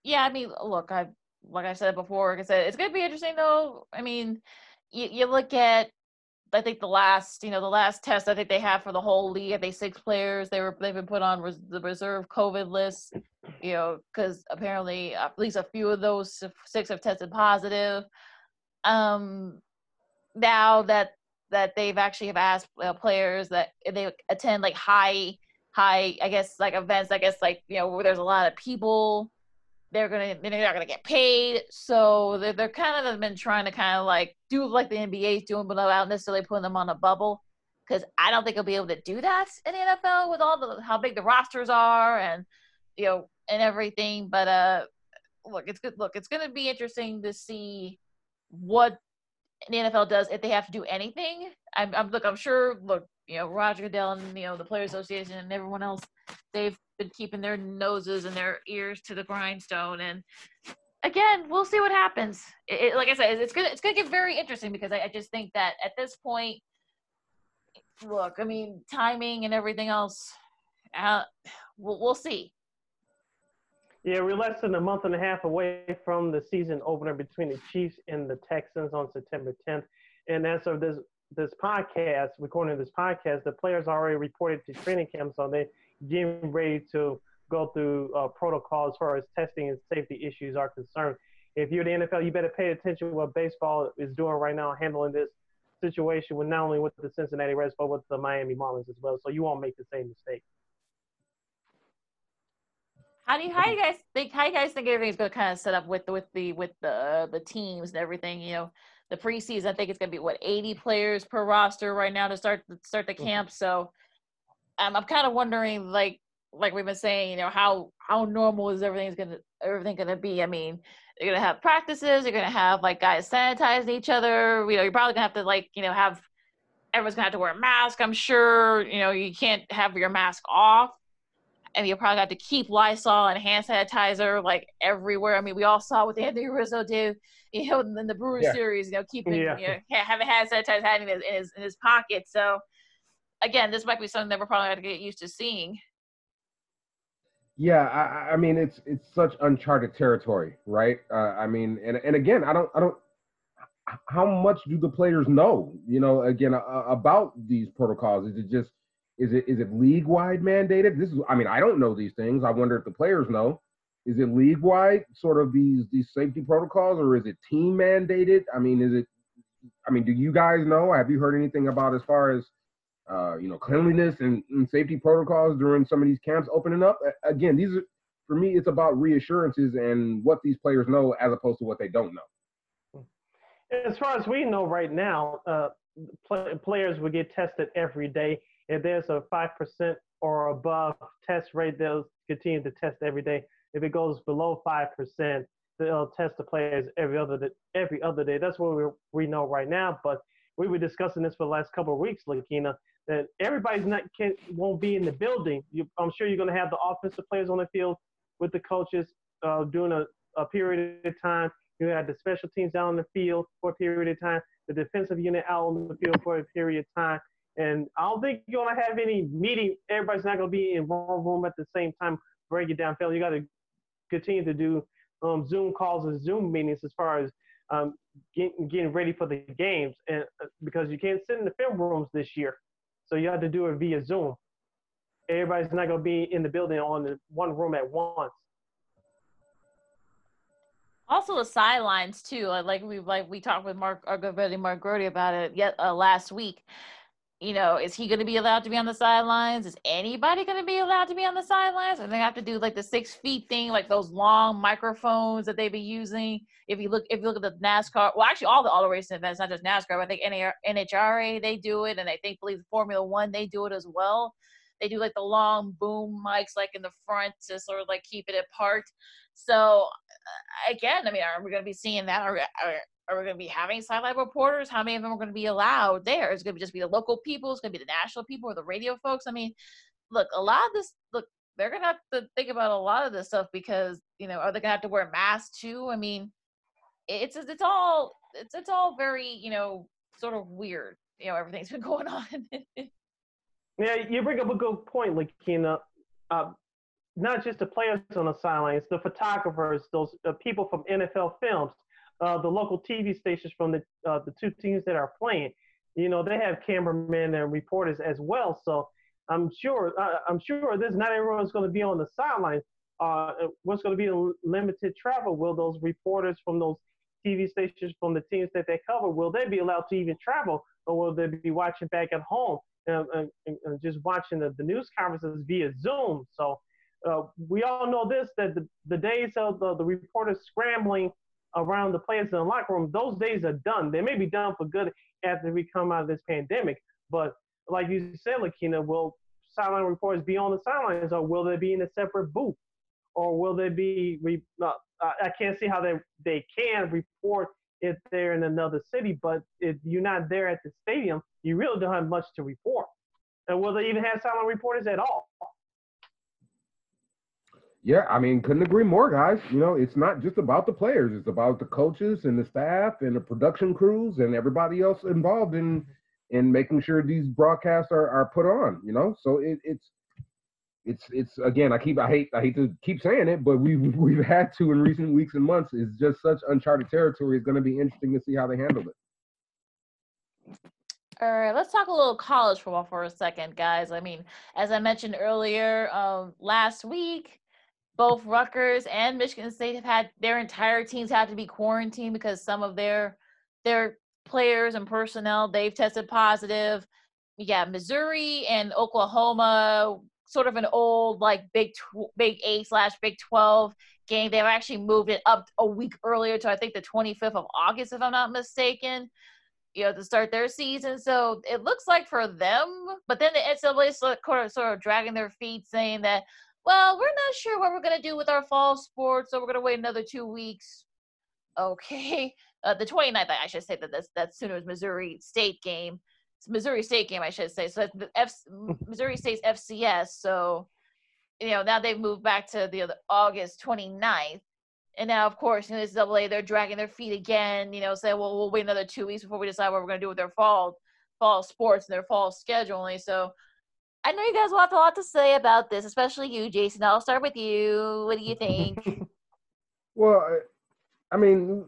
Yeah, I mean, look, I like I said before, like I said, it's gonna be interesting though. I mean, you, you look at I think the last, you know, the last test I think they have for the whole league, I think six players they were they've been put on res- the reserve COVID list, you know, because apparently at least a few of those six have tested positive. Um, now that that they've actually have asked uh, players that they attend like high high I guess like events I guess like you know where there's a lot of people they're gonna they're not gonna get paid. So they're, they're kind of been trying to kind of like do like the NBA's doing, but without necessarily putting them on a bubble. Because I don't think they'll be able to do that in the NFL with all the how big the rosters are and you know and everything. But uh, look, it's good. Look, it's gonna be interesting to see what the NFL does if they have to do anything. I'm, I'm look, I'm sure. Look, you know, Roger Goodell and you know the Players Association and everyone else, they've been keeping their noses and their ears to the grindstone. And again, we'll see what happens. It, it, like I said, it's gonna it's gonna get very interesting because I, I just think that at this point, look, I mean, timing and everything else, uh, we'll, we'll see. Yeah, we're less than a month and a half away from the season opener between the Chiefs and the Texans on September 10th. And as of this this podcast, recording this podcast, the players already reported to training camp, so they getting ready to go through uh, protocol as far as testing and safety issues are concerned. If you're the NFL, you better pay attention to what baseball is doing right now, handling this situation with not only with the Cincinnati Reds but with the Miami Marlins as well, so you won't make the same mistake. How do you how you guys think how do you guys think everything's gonna kind of set up with the, with the with the the teams and everything? You know, the preseason I think it's gonna be what 80 players per roster right now to start start the mm-hmm. camp. So um, I'm kind of wondering, like, like we've been saying, you know, how how normal is everything's gonna everything gonna be? I mean, you're gonna have practices, you're gonna have like guys sanitizing each other. You know, you're probably gonna have to like, you know, have everyone's gonna have to wear a mask. I'm sure, you know, you can't have your mask off. And you probably have to keep Lysol and hand sanitizer like everywhere. I mean, we all saw what Anthony Rizzo did, you know, in the Brewers yeah. series, you know, keeping, yeah. you know, having hand sanitizer in his, in his, in his pocket. So, again, this might be something that we're probably going to get used to seeing. Yeah, I, I, mean it's it's such uncharted territory, right? Uh, I mean, and and again, I don't I don't. How much do the players know? You know, again uh, about these protocols. Is it just is it is it league wide mandated? This is I mean I don't know these things. I wonder if the players know. Is it league wide sort of these these safety protocols, or is it team mandated? I mean, is it? I mean, do you guys know? Have you heard anything about as far as uh, you know, cleanliness and, and, safety protocols during some of these camps opening up. Again, these are for me, it's about reassurances and what these players know as opposed to what they don't know. As far as we know right now, uh, play, players will get tested every day. If there's a five percent or above test rate, they'll continue to test every day. If it goes below five percent, they'll test the players every other every other day. That's what we we know right now. But we were discussing this for the last couple of weeks, Lakina that everybody's not can won't be in the building. You, I'm sure you're going to have the offensive players on the field with the coaches uh, during a, a period of time. You have the special teams out on the field for a period of time, the defensive unit out on the field for a period of time. And I don't think you're going to have any meeting. Everybody's not going to be in one room at the same time, break it down. Phil, you got to continue to do um, Zoom calls and Zoom meetings as far as um, getting, getting ready for the games, and uh, because you can't sit in the film rooms this year. So you have to do it via Zoom. Everybody's not going to be in the building on the one room at once. Also the sidelines too, like we like we talked with Mark our good buddy Mark Grote about it yet uh, last week. You know, is he going to be allowed to be on the sidelines? Is anybody going to be allowed to be on the sidelines? And they have to do like the six feet thing, like those long microphones that they be using. If you look, if you look at the NASCAR, well, actually all the auto racing events, not just NASCAR, but I think NHRA they do it, and I think believe Formula One they do it as well. They do like the long boom mics, like in the front, to sort of like keep it apart. So uh, again, I mean, are we going to be seeing that? Are, are, are we going to be having sideline reporters? How many of them are going to be allowed there? Is it going to just be the local people? Is it going to be the national people or the radio folks? I mean, look, a lot of this, look, they're going to have to think about a lot of this stuff because, you know, are they going to have to wear masks too? I mean, it's, it's all, it's, it's all very, you know, sort of weird, you know, everything's been going on. yeah, you bring up a good point, Lakina. Uh, not just the players on the sidelines, the photographers, those uh, people from NFL films uh, the local TV stations from the uh, the two teams that are playing. You know, they have cameramen and reporters as well. So I'm sure uh, I'm sure this not everyone's going to be on the sidelines. Uh, what's going to be limited travel? Will those reporters from those TV stations from the teams that they cover will they be allowed to even travel, or will they be watching back at home and, and, and just watching the, the news conferences via Zoom? So uh, we all know this that the, the days of the, the reporters scrambling around the players in the locker room, those days are done. They may be done for good after we come out of this pandemic. But like you said, Lakina, will sideline reporters be on the sidelines or will they be in a separate booth? Or will they be, re- uh, I can't see how they, they can report if they're in another city, but if you're not there at the stadium, you really don't have much to report. And will they even have sideline reporters at all? Yeah, I mean, couldn't agree more, guys. You know, it's not just about the players; it's about the coaches and the staff and the production crews and everybody else involved in in making sure these broadcasts are, are put on. You know, so it, it's it's it's again, I keep I hate I hate to keep saying it, but we've we've had to in recent weeks and months. It's just such uncharted territory. It's going to be interesting to see how they handle it. All right, let's talk a little college football for a second, guys. I mean, as I mentioned earlier, um, last week both Rutgers and Michigan State have had their entire teams had to be quarantined because some of their their players and personnel they've tested positive. Yeah, Missouri and Oklahoma, sort of an old like Big tw- Big Eight slash Big Twelve game. They've actually moved it up a week earlier to I think the 25th of August, if I'm not mistaken. You know, to start their season. So it looks like for them, but then the NCAA sort of, sort of dragging their feet, saying that well, we're not sure what we're going to do with our fall sports, so we're going to wait another two weeks. Okay. Uh, the 29th, I should say that that's, that's Sooners Missouri State game. It's Missouri State game, I should say. So that's the F, Missouri State's FCS. So, you know, now they've moved back to the August 29th. And now, of course, you know, this AA, they're dragging their feet again, you know, saying, well, we'll wait another two weeks before we decide what we're going to do with their fall fall sports and their fall scheduling. So I know you guys will have a lot to say about this, especially you, Jason. I'll start with you. What do you think? well, I mean,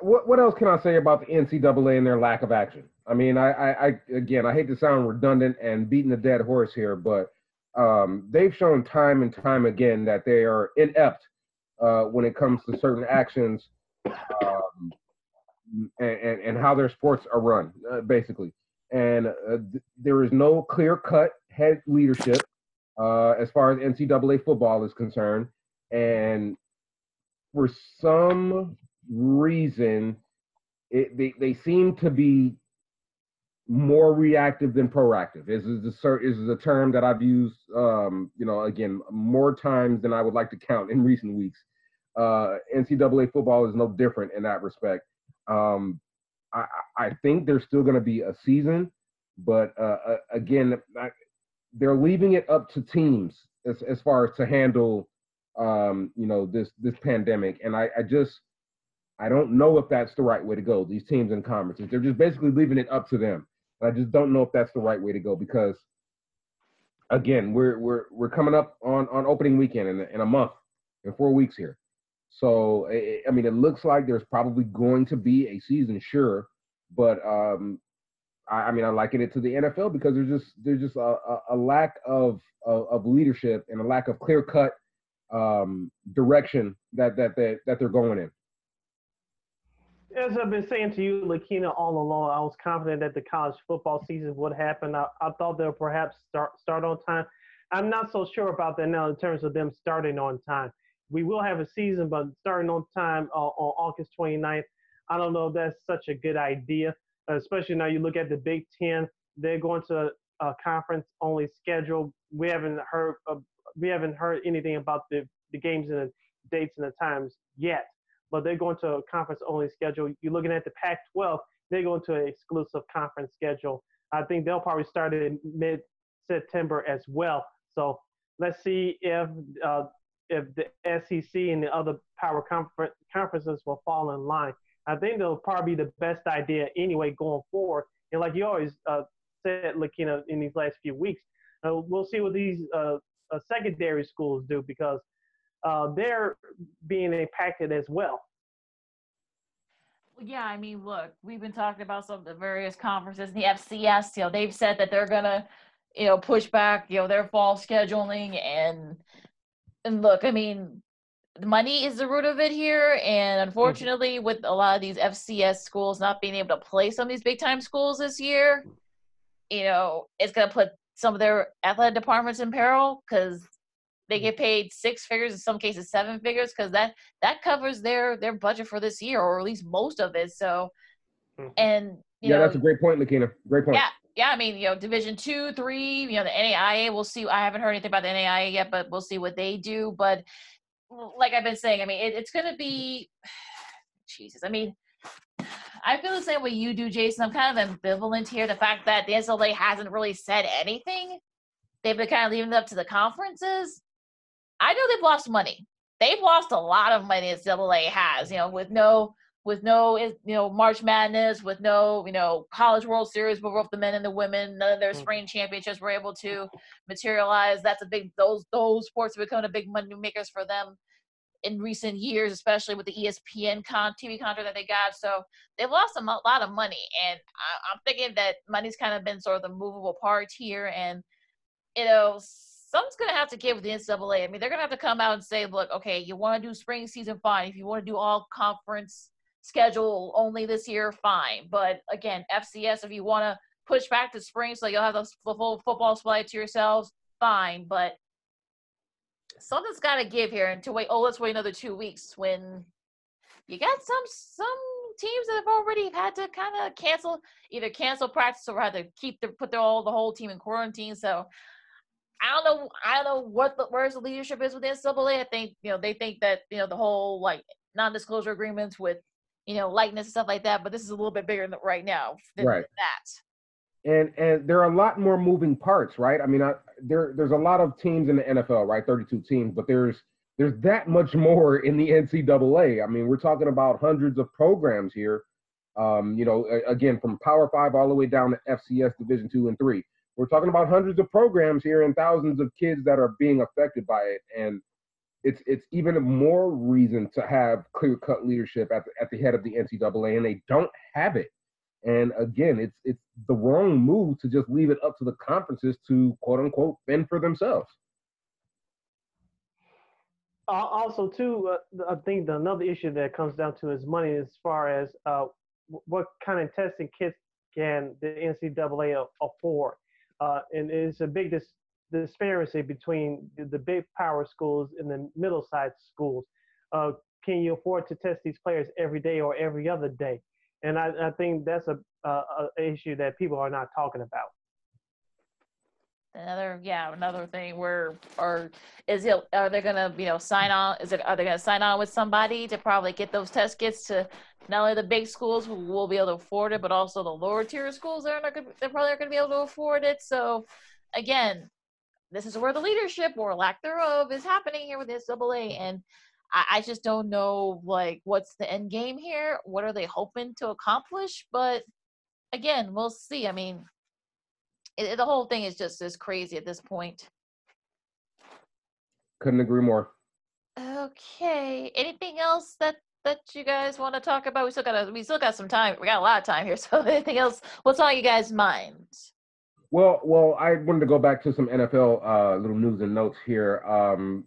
what what else can I say about the NCAA and their lack of action? I mean, I, I, I again, I hate to sound redundant and beating a dead horse here, but um, they've shown time and time again that they are inept uh, when it comes to certain actions um, and, and, and, how their sports are run, uh, basically. And uh, th- there is no clear cut head leadership uh, as far as NCAA football is concerned, and for some reason, it, they they seem to be more reactive than proactive. Is is a is a term that I've used, um, you know, again more times than I would like to count in recent weeks. Uh, NCAA football is no different in that respect. Um, I, I think there's still going to be a season, but uh, uh again, they're leaving it up to teams as, as far as to handle um, you know this this pandemic. And I, I just i don't know if that's the right way to go these teams and conferences. They're just basically leaving it up to them. I just don't know if that's the right way to go because again we're we're we're coming up on on opening weekend in, in a month in four weeks here. So i mean it looks like there's probably going to be a season sure. But um I, I mean, I liken it to the NFL because there's just there's just a, a, lack of, of, of leadership and a lack of clear cut um, direction that that that that they're going in. as I've been saying to you, Lakina, all along, I was confident that the college football season would happen. I, I thought they'll perhaps start start on time. I'm not so sure about that now in terms of them starting on time. We will have a season, but starting on time uh, on August 29th, I don't know if that's such a good idea, especially now you look at the Big Ten. They're going to a conference only schedule. We haven't heard uh, we haven't heard anything about the, the games and the dates and the times yet but they're going to a conference only schedule. You're looking at the Pac 12, they're going to an exclusive conference schedule. I think they'll probably start in mid September as well. So let's see if uh, if the SEC and the other power confer- conferences will fall in line. I think they'll probably be the best idea anyway going forward. And like you always uh, said, Lakina, in these last few weeks, uh, we'll see what these uh, uh secondary schools do because uh, they're being impacted as well. Yeah, I mean, look, we've been talking about some of the various conferences, the FCS. You know, they've said that they're gonna, you know, push back, you know, their fall scheduling, and and look, I mean, money is the root of it here, and mm-hmm. unfortunately, mm-hmm. with a lot of these FCS schools not being able to play some of these big time schools this year, you know, it's gonna put some of their athletic departments in peril because they get paid six figures in some cases seven figures because that that covers their their budget for this year or at least most of it so mm-hmm. and yeah know, that's a great point lakina great point yeah yeah i mean you know division two three you know the naia we'll see i haven't heard anything about the naia yet but we'll see what they do but like i've been saying i mean it, it's going to be jesus i mean I feel the same way you do, Jason. I'm kind of ambivalent here. The fact that the NCAA hasn't really said anything, they've been kind of leaving it up to the conferences. I know they've lost money. They've lost a lot of money as AA has, you know, with no with no you know March Madness, with no you know College World Series, for both the men and the women, none of their mm-hmm. spring championships were able to materialize. That's a big those those sports have become a big money makers for them in recent years, especially with the ESPN con TV contract that they got. So they've lost a lot of money, and I, I'm thinking that money's kind of been sort of the movable part here, and you know something's going to have to give with the NCAA. I mean, they're going to have to come out and say, look, okay, you want to do spring season, fine. If you want to do all conference schedule only this year, fine. But again, FCS, if you want to push back to spring so you'll have the full football supply to yourselves, fine. But something's got to give here and to wait. Oh, let's wait another two weeks when you got some some teams that have already had to kind of cancel either cancel practice or had to keep their put their all the whole team in quarantine. So I don't know. I don't know what the where's the leadership is with NCAA. I think you know they think that you know the whole like non-disclosure agreements with you know lightness and stuff like that. But this is a little bit bigger than, right now than right. that. And and there are a lot more moving parts, right? I mean, I, there there's a lot of teams in the NFL, right? 32 teams, but there's there's that much more in the NCAA. I mean, we're talking about hundreds of programs here. Um, you know, again, from Power Five all the way down to FCS Division Two and Three we're talking about hundreds of programs here and thousands of kids that are being affected by it and it's it's even more reason to have clear cut leadership at the, at the head of the NCAA and they don't have it. And again it's it's the wrong move to just leave it up to the conferences to quote unquote fend for themselves. Also too uh, i think another issue that comes down to is money as far as uh, what kind of testing kits can the ncaa afford? Uh, and it's a big dis- disparity between the, big power schools and the middle-sized schools. Uh, can you afford to test these players every day or every other day? And I, I think that's a, a, a issue that people are not talking about another yeah another thing where or is it are they gonna you know sign on is it are they gonna sign on with somebody to probably get those test kits to not only the big schools who will be able to afford it, but also the lower tier schools that are not gonna, they're probably going to be able to afford it. So, again, this is where the leadership or lack thereof is happening here with this NCAA, and I, I just don't know like what's the end game here. What are they hoping to accomplish? But again, we'll see. I mean, it, the whole thing is just as crazy at this point. Couldn't agree more. Okay. Anything else that that you guys want to talk about? We still got a, we still got some time. We got a lot of time here. So anything else? What's on you guys' minds? Well, well, I wanted to go back to some NFL uh, little news and notes here. Um,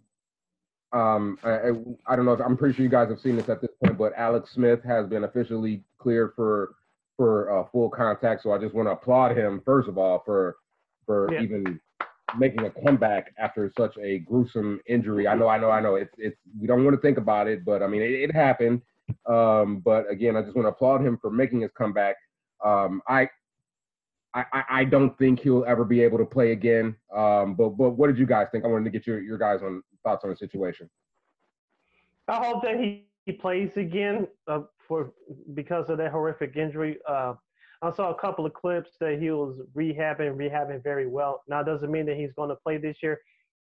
um, I, I, don't know if I'm pretty sure you guys have seen this at this point, but Alex Smith has been officially cleared for for uh, full contact. So I just want to applaud him first of all for for yeah. even making a comeback after such a gruesome injury. I know, I know, I know. It's it's we don't want to think about it, but I mean it, it happened. Um, but again, I just want to applaud him for making his comeback. Um, I, I I don't think he'll ever be able to play again. Um, but but what did you guys think? I wanted to get your your guys on thoughts on the situation. I hope that he, he plays again uh, for because of that horrific injury. Uh, I saw a couple of clips that he was rehabbing, rehabbing very well. Now, doesn't mean that he's going to play this year.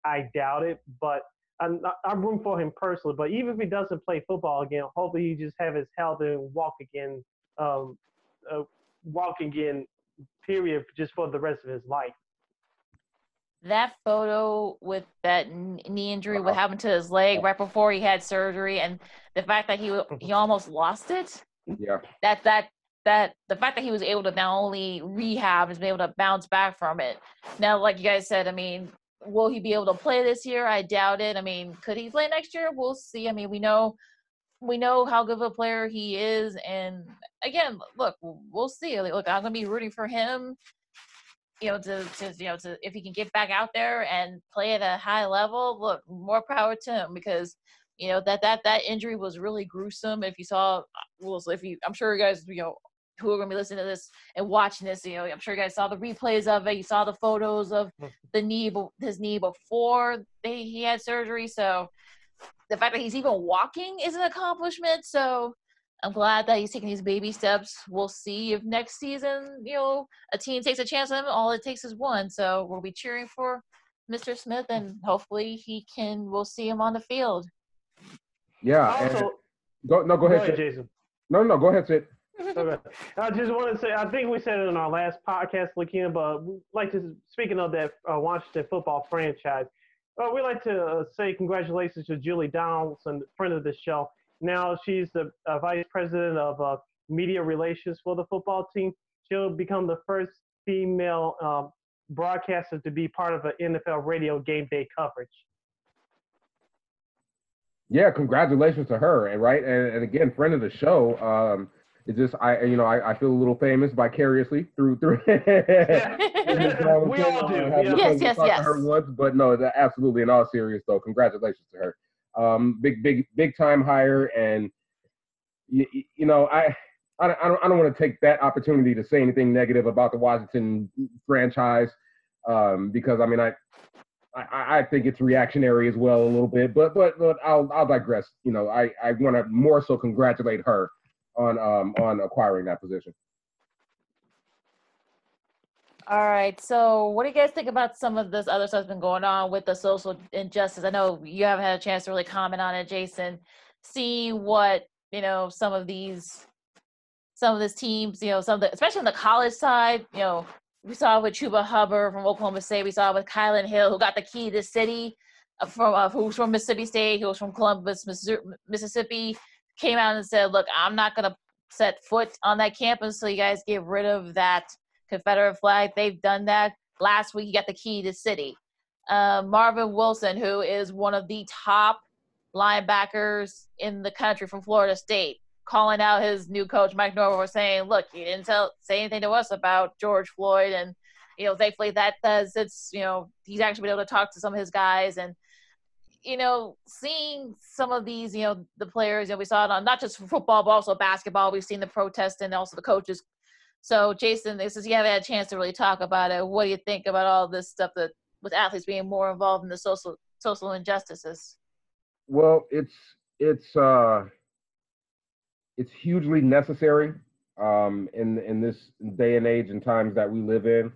I doubt it, but I'm, I'm room for him personally. But even if he doesn't play football again, hopefully he just have his health and walk again, um, uh, walk again, period, just for the rest of his life. That photo with that knee injury, what uh-huh. happened to his leg right before he had surgery, and the fact that he he almost lost it. Yeah. That that that the fact that he was able to not only rehab and be able to bounce back from it. Now, like you guys said, I mean, will he be able to play this year? I doubt it. I mean, could he play next year? We'll see. I mean, we know we know how good of a player he is, and again, look, we'll see. Look, I'm gonna be rooting for him. You know, to, to you know, to if he can get back out there and play at a high level, look, more power to him because you know that that that injury was really gruesome. If you saw, well, if you, I'm sure you guys, you know, who are going to be listening to this and watching this, you know, I'm sure you guys saw the replays of it. You saw the photos of mm-hmm. the knee, his knee before they, he had surgery. So the fact that he's even walking is an accomplishment. So I'm glad that he's taking these baby steps. We'll see if next season, you know, a team takes a chance on him. All it takes is one. So we'll be cheering for Mr. Smith, and hopefully he can. We'll see him on the field. Yeah. Also, go no, go ahead, go ahead Jason. No, no, go ahead, Sid okay. I just want to say, I think we said it in our last podcast, Lakina, but like to, speaking of that uh, Washington football franchise, uh, we'd like to uh, say congratulations to Julie Donaldson, friend of the show. Now she's the uh, vice president of uh, media relations for the football team. She'll become the first female um, broadcaster to be part of an NFL radio game day coverage. Yeah, congratulations to her, and right, and, and again, friend of the show. Um, it's just I you know I, I feel a little famous vicariously through through. we all do. Yeah. Yes, yes, yes. Her once, but no, that absolutely. In all serious though, congratulations to her. Um, big big big time hire, and you, you know I. I don't, I don't want to take that opportunity to say anything negative about the Washington franchise um, because I mean I, I, I think it's reactionary as well a little bit, but but but I'll I'll digress. You know I I want to more so congratulate her on um, on acquiring that position. All right. So, what do you guys think about some of this other stuff that's been going on with the social injustice? I know you haven't had a chance to really comment on it, Jason. See what you know some of these, some of these teams, you know, some of the, especially on the college side. You know, we saw with Chuba Hubbard from Oklahoma State. We saw with Kylin Hill, who got the key to the city, uh, from uh, who's from Mississippi State, who was from Columbus, Mississippi came out and said, "Look, I'm not going to set foot on that campus until you guys get rid of that Confederate flag." They've done that. Last week, he got the key to city. Uh, Marvin Wilson, who is one of the top linebackers in the country from Florida State, calling out his new coach Mike Norvell, saying, "Look, you didn't tell say anything to us about George Floyd, and you know, thankfully that does it's you know he's actually been able to talk to some of his guys and." You know, seeing some of these, you know, the players, you know, we saw it on not just football, but also basketball. We've seen the protest and also the coaches. So, Jason, this is you haven't had a chance to really talk about it. What do you think about all this stuff that with athletes being more involved in the social social injustices? Well, it's it's uh it's hugely necessary um in in this day and age and times that we live in.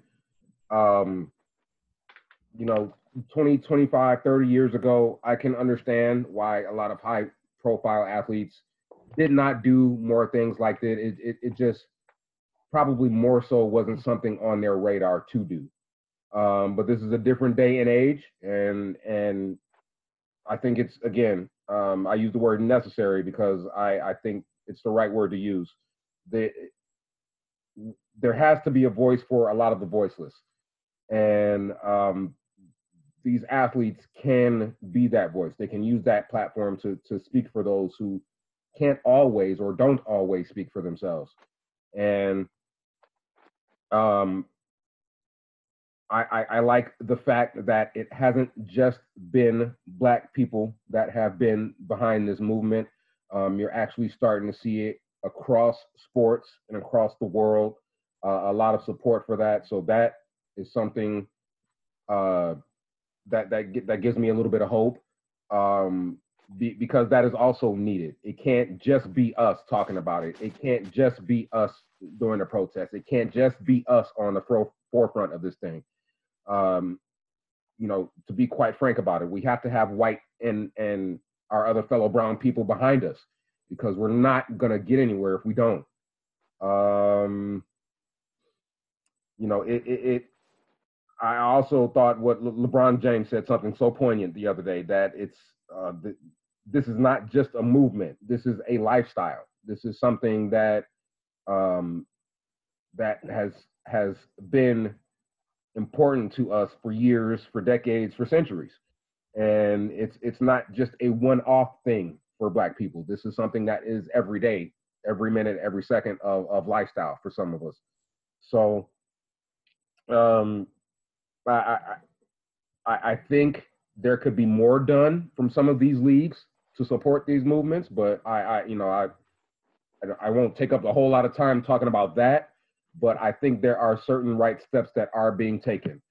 Um you know, 20, 25, 30 years ago, I can understand why a lot of high profile athletes did not do more things like that. It, it, it just probably more so wasn't something on their radar to do. Um, but this is a different day and age, and and I think it's again, um, I use the word necessary because I I think it's the right word to use. The, there has to be a voice for a lot of the voiceless, and um, these athletes can be that voice. They can use that platform to to speak for those who can't always or don't always speak for themselves. And um, I, I, I like the fact that it hasn't just been black people that have been behind this movement. Um, you're actually starting to see it across sports and across the world. Uh, a lot of support for that. So that is something uh, that that that gives me a little bit of hope um, be, because that is also needed. It can't just be us talking about it. It can't just be us during the protest. It can't just be us on the fro- forefront of this thing. Um, you know, to be quite frank about it, we have to have white and and our other fellow brown people behind us because we're not gonna get anywhere if we don't. Um, you know, it, it, it I also thought what Le- LeBron James said something so poignant the other day that it's uh, th- this is not just a movement. This is a lifestyle. This is something that um, that has has been important to us for years, for decades, for centuries, and it's it's not just a one-off thing for Black people. This is something that is every day, every minute, every second of of lifestyle for some of us. So, um, I I, I think there could be more done from some of these leagues to support these movements, but I, I you know I I won't take up a whole lot of time talking about that, but I think there are certain right steps that are being taken.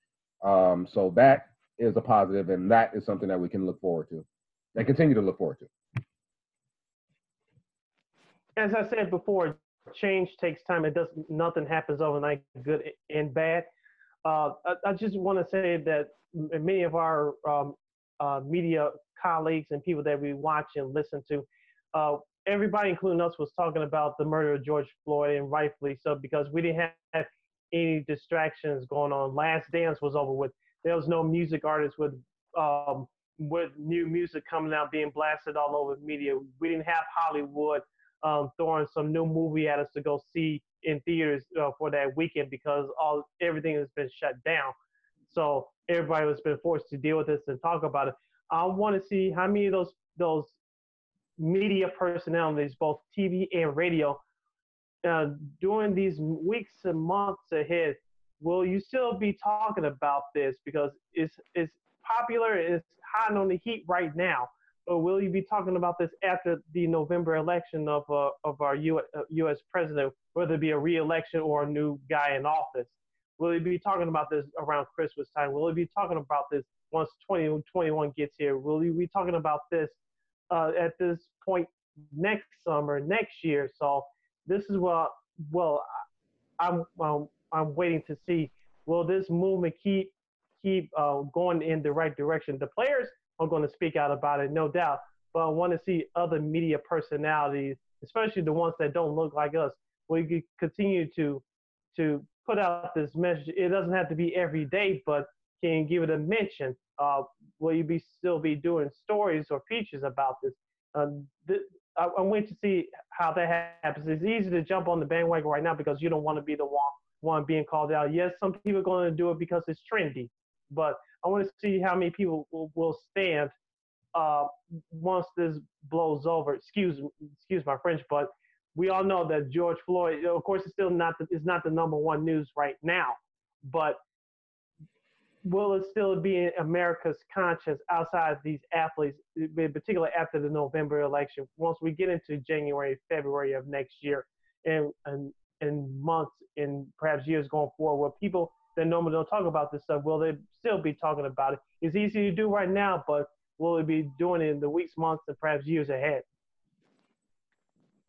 Um, so that is a positive, and that is something that we can look forward to and continue to look forward to. As I said before, change takes time. It does nothing happens overnight, good and bad. Uh, I, I, just want to say that many of our um, uh, media colleagues and people that we watch and listen to, uh, everybody, including us, was talking about the murder of George Floyd, and rightfully so, because we didn't have any distractions going on. Last Dance was over with. There was no music artists with um, with new music coming out being blasted all over media. We didn't have Hollywood um, throwing some new movie at us to go see in theaters uh, for that weekend because all everything has been shut down. So everybody has been forced to deal with this and talk about it. I want to see how many of those those media personalities, both TV and radio, uh, during these weeks and months ahead, will you still be talking about this because it's it's popular, it's hot on the heat right now. Or will you be talking about this after the November election of uh, of our U.S. Uh, president, whether it be a re-election or a new guy in office? Will he be talking about this around Christmas time? Will he be talking about this once 2021 gets here? Will he be talking about this uh, at this point next summer, next year? So this is what well, I'm um, I'm waiting to see. Will this movement keep keep uh, going in the right direction? The players are going to speak out about it, no doubt. But I want to see other media personalities, especially the ones that don't look like us, we continue to to put out this message. It doesn't have to be every day, but can give it a mention. Uh, will you be still be doing stories or features about this? Um, th- I, am waiting to see how that happens. It's easy to jump on the bandwagon right now because you don't want to be the one one being called out. Yes, some people are going to do it because it's trendy, but I want to see how many people will, will stand uh, once this blows over. Excuse excuse my French, but we all know that George Floyd, of course, it's still not the, it's not the number one news right now, but will it still be in America's conscience outside these athletes, in particular after the November election? Once we get into January, February of next year, and and and months and perhaps years going forward, where people that normally don't talk about this stuff, will they still be talking about it? It's easy to do right now, but will it be doing it in the weeks, months, and perhaps years ahead?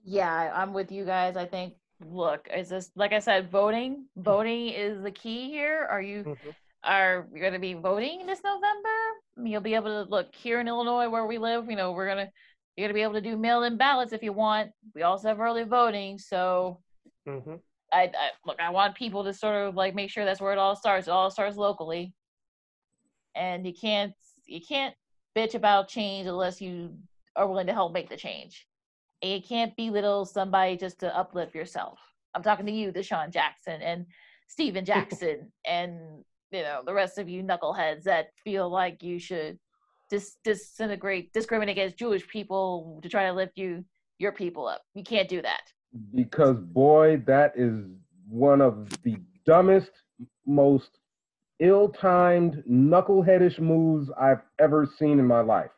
Yeah, I'm with you guys. I think look, is this like I said, voting? Voting is the key here. Are you mm-hmm. are you gonna be voting this November? You'll be able to look here in Illinois where we live, you know, we're gonna you're gonna be able to do mail-in ballots if you want. We also have early voting, so mm-hmm. I, I look. I want people to sort of like make sure that's where it all starts. It all starts locally, and you can't you can't bitch about change unless you are willing to help make the change. And you can't belittle somebody just to uplift yourself. I'm talking to you, DeSean Jackson and Stephen Jackson, and you know the rest of you knuckleheads that feel like you should dis- disintegrate, discriminate against Jewish people to try to lift you your people up. You can't do that. Because boy, that is one of the dumbest, most ill-timed, knuckleheadish moves I've ever seen in my life.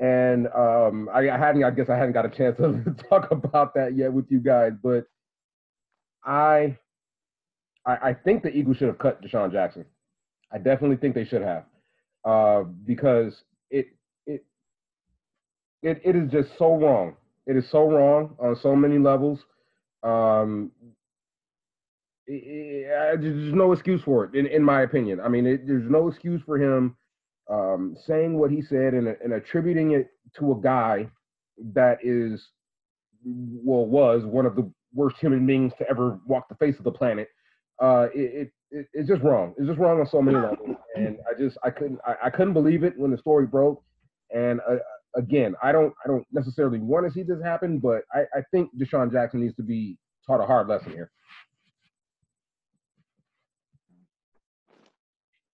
And um, I, I hadn't, I guess, I hadn't got a chance to talk about that yet with you guys, but I, I, I think the Eagles should have cut DeSean Jackson. I definitely think they should have, uh, because it, it, it, it is just so wrong. It is so wrong on so many levels. Um, it, it, there's no excuse for it, in, in my opinion. I mean, it, there's no excuse for him um, saying what he said and, and attributing it to a guy that is, well, was one of the worst human beings to ever walk the face of the planet. Uh, it, it, it's just wrong. It's just wrong on so many levels, and I just I couldn't I, I couldn't believe it when the story broke. And uh, again, I don't I don't necessarily want to see this happen, but I, I think DeSean Jackson needs to be taught a hard lesson here.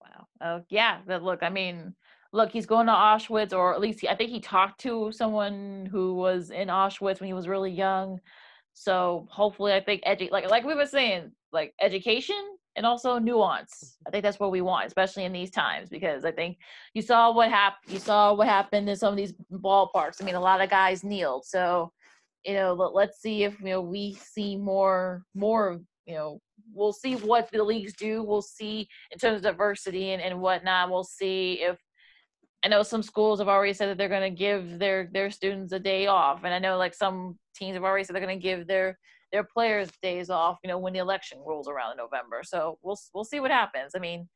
Wow. Oh yeah, but look, I mean, look, he's going to Auschwitz, or at least he, I think he talked to someone who was in Auschwitz when he was really young. So hopefully, I think edu- like like we were saying, like education and also nuance. I think that's what we want, especially in these times, because I think you saw what happened. You saw what happened in some of these ballparks. I mean, a lot of guys kneeled. So, you know, let, let's see if you know we see more more you know we'll see what the leagues do. We'll see in terms of diversity and, and whatnot. We'll see if I know some schools have already said that they're going to give their their students a day off, and I know like some teams have already said they're going to give their their players days off. You know, when the election rolls around in November. So we'll we'll see what happens. I mean,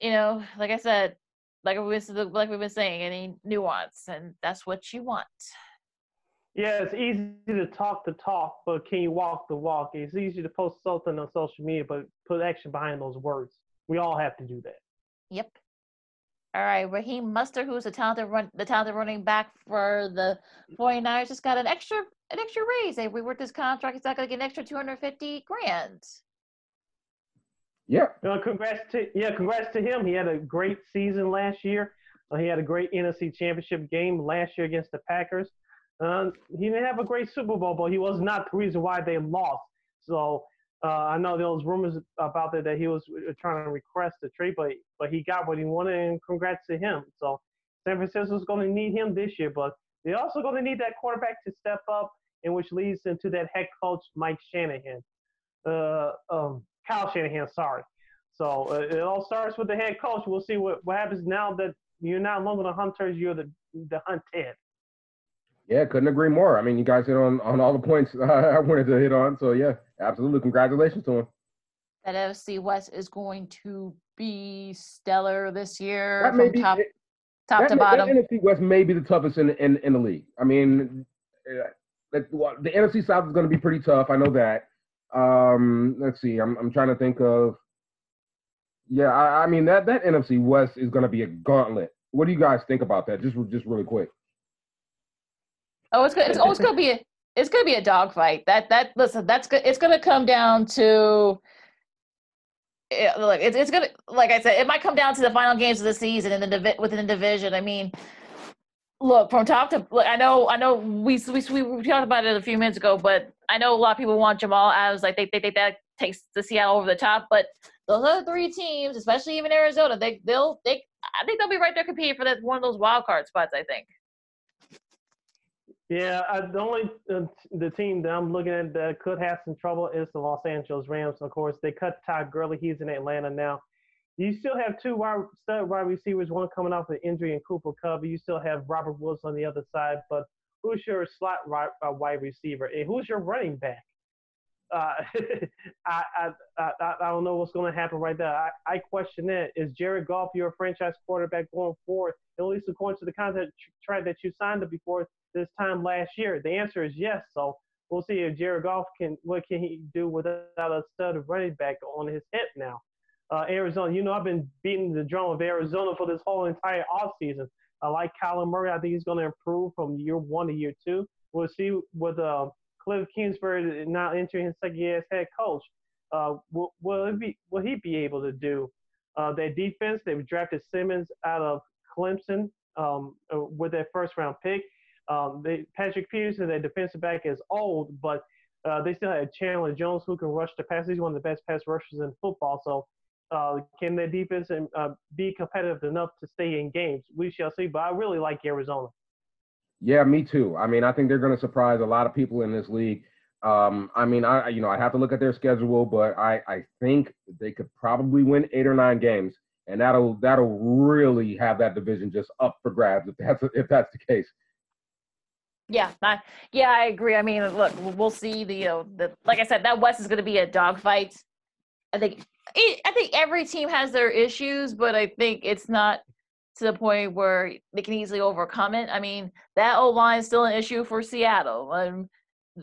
you know, like I said, like we've like we've been saying, any nuance, and that's what you want. Yeah, it's easy to talk the talk, but can you walk the walk? It's easy to post something on social media, but put action behind those words. We all have to do that. Yep. All right, Raheem Mostert, who's the talented run, the talented running back for the 49ers, just got an extra an extra raise. If we reworked this contract. He's not going to get an extra 250 grand. Yeah. Well, congrats to yeah, congrats to him. He had a great season last year. Uh, he had a great NFC Championship game last year against the Packers. Uh, he didn't have a great Super Bowl, but he was not the reason why they lost. So uh, I know there was rumors about that that he was uh, trying to request a trade, but but he got what he wanted, and congrats to him. So San Francisco's going to need him this year, but they're also going to need that quarterback to step up, and which leads into that head coach Mike Shanahan, uh, um, Kyle Shanahan. Sorry. So uh, it all starts with the head coach. We'll see what, what happens now that you're not longer the hunters, you're the the hunted. Yeah, couldn't agree more. I mean, you guys hit on on all the points I wanted to hit on. So yeah, absolutely, congratulations to him. That NFC West is going to be stellar this year That may be- top it- top that, to that bottom. NFC West may be the toughest in in, in the league. I mean, uh, that- the NFC South is going to be pretty tough. I know that. Um, let's see. I'm I'm trying to think of. Yeah, I, I mean that that NFC West is going to be a gauntlet. What do you guys think about that? Just just really quick. Oh, it's good. It's, oh, it's gonna be a it's gonna be a dogfight. That that listen, that's good. It's gonna come down to. Yeah, look, it's it's gonna like I said, it might come down to the final games of the season and the divi- within the division. I mean, look from top to look, I know I know we we we we talked about it a few minutes ago, but I know a lot of people want Jamal Adams. Like they they think that takes the Seattle over the top, but those other three teams, especially even Arizona, they they'll they I think they'll be right there competing for that one of those wild card spots. I think. Yeah, I, the only uh, the team that I'm looking at that could have some trouble is the Los Angeles Rams. Of course, they cut Todd Gurley; he's in Atlanta now. You still have two wide, stud wide receivers, one coming off an injury in Cooper Kupp. You still have Robert Woods on the other side, but who's your slot wide, uh, wide receiver and who's your running back? Uh, I, I, I I don't know what's going to happen right there. I, I question that. Is Jared Goff your franchise quarterback going forward? At least according to the contract that you signed up before this time last year? The answer is yes. So we'll see if Jared Goff can what can he do without a stud running back on his hip now. Uh, Arizona, you know I've been beating the drum of Arizona for this whole entire offseason. I like Kyler Murray. I think he's going to improve from year one to year two. We'll see with uh, Cliff Kingsbury now entering his second year as head coach. Uh, will, will, be, will he be able to do? Uh, their defense, they've drafted Simmons out of Clemson um, uh, with their first round pick. Um, they, Patrick Peterson, their defensive back, is old, but uh, they still have Chandler Jones who can rush the pass. He's one of the best pass rushers in football. So uh, can their defense uh, be competitive enough to stay in games? We shall see. But I really like Arizona. Yeah, me too. I mean, I think they're going to surprise a lot of people in this league. Um, I mean, I you know I have to look at their schedule, but I I think they could probably win eight or nine games, and that'll that'll really have that division just up for grabs if that's if that's the case. Yeah, I, yeah, I agree. I mean, look, we'll see. The you know, the like I said, that West is going to be a dogfight. I think I think every team has their issues, but I think it's not to the point where they can easily overcome it. I mean, that old line is still an issue for Seattle. Um,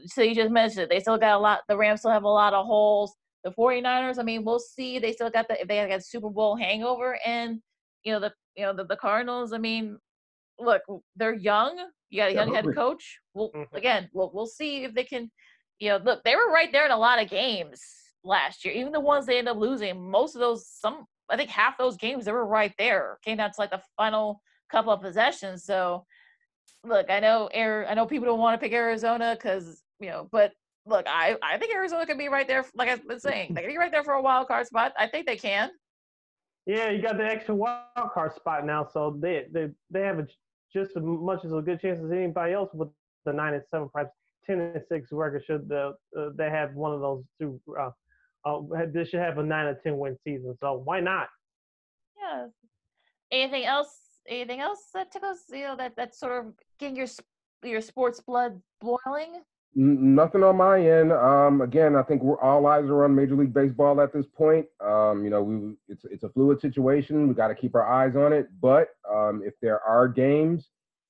so you just mentioned it. They still got a lot. The Rams still have a lot of holes. The 49ers, I mean, we'll see. They still got the if they got Super Bowl hangover, and you know the you know the, the Cardinals. I mean, look, they're young. You got a young head coach. Well, mm-hmm. again, we'll we'll see if they can. You know, look, they were right there in a lot of games last year. Even the ones they end up losing, most of those, some I think half those games they were right there. Came down to like the final couple of possessions. So, look, I know air. I know people don't want to pick Arizona because you know, but look, I I think Arizona could be right there. Like I've been saying, they could be right there for a wild card spot. I think they can. Yeah, you got the extra wild card spot now, so they they they have a, just as much as a good chance as anybody else with the nine and seven, perhaps ten and six record. Should the uh, they have one of those two, uh, uh, they should have a nine or ten win season. So why not? Yeah. Anything else? Anything else that tickles you know that that's sort of getting your your sports blood boiling? Nothing on my end. Um, again, I think we're all eyes are on Major League Baseball at this point. Um, you know, we it's it's a fluid situation. We got to keep our eyes on it. But um, if there are games,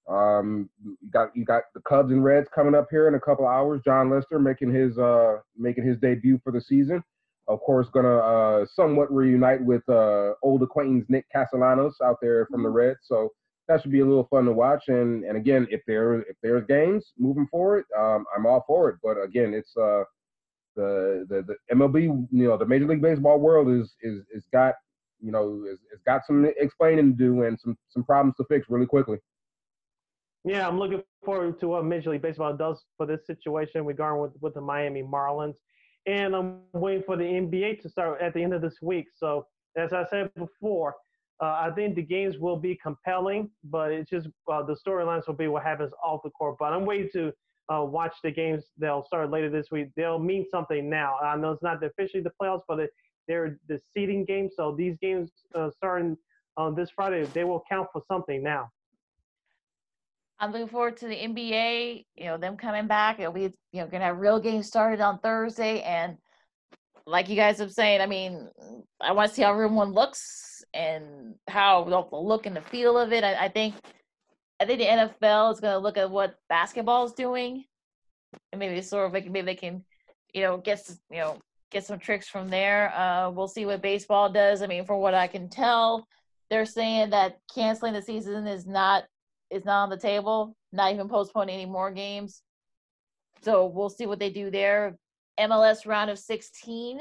um, you got you got the Cubs and Reds coming up here in a couple hours. Jon Lester making his uh making his debut for the season. Of course, gonna uh, somewhat reunite with uh, old acquaintance Nick Castellanos out there from the mm-hmm. Reds. So that should be a little fun to watch. And and again, if there if there's games moving forward, um, I'm all for it. But again, it's uh the the the MLB, you know, the Major League Baseball world is is is got you know is, is got some explaining to do and some some problems to fix really quickly. Yeah, I'm looking forward to what Major League Baseball does for this situation regarding with with the Miami Marlins, and I'm waiting for the NBA to start at the end of this week. So as I said before, I think the games will be compelling, but it's just uh, the storylines will be what happens off the court. But I'm waiting to uh, watch the games. They'll start later this week. They'll mean something now. I know it's not officially the playoffs, but they're the seeding games. So these games uh, starting on this Friday, they will count for something now. I'm looking forward to the NBA. You know, them coming back. It'll be you know gonna have real games started on Thursday, and like you guys have saying, I mean, I want to see how everyone looks and how the look and the feel of it. I, I think I think the NFL is going to look at what basketball is doing, and maybe sort of like maybe they can, you know, get you know get some tricks from there. Uh, we'll see what baseball does. I mean, from what I can tell, they're saying that canceling the season is not is not on the table. Not even postponing any more games. So we'll see what they do there. MLS round of 16.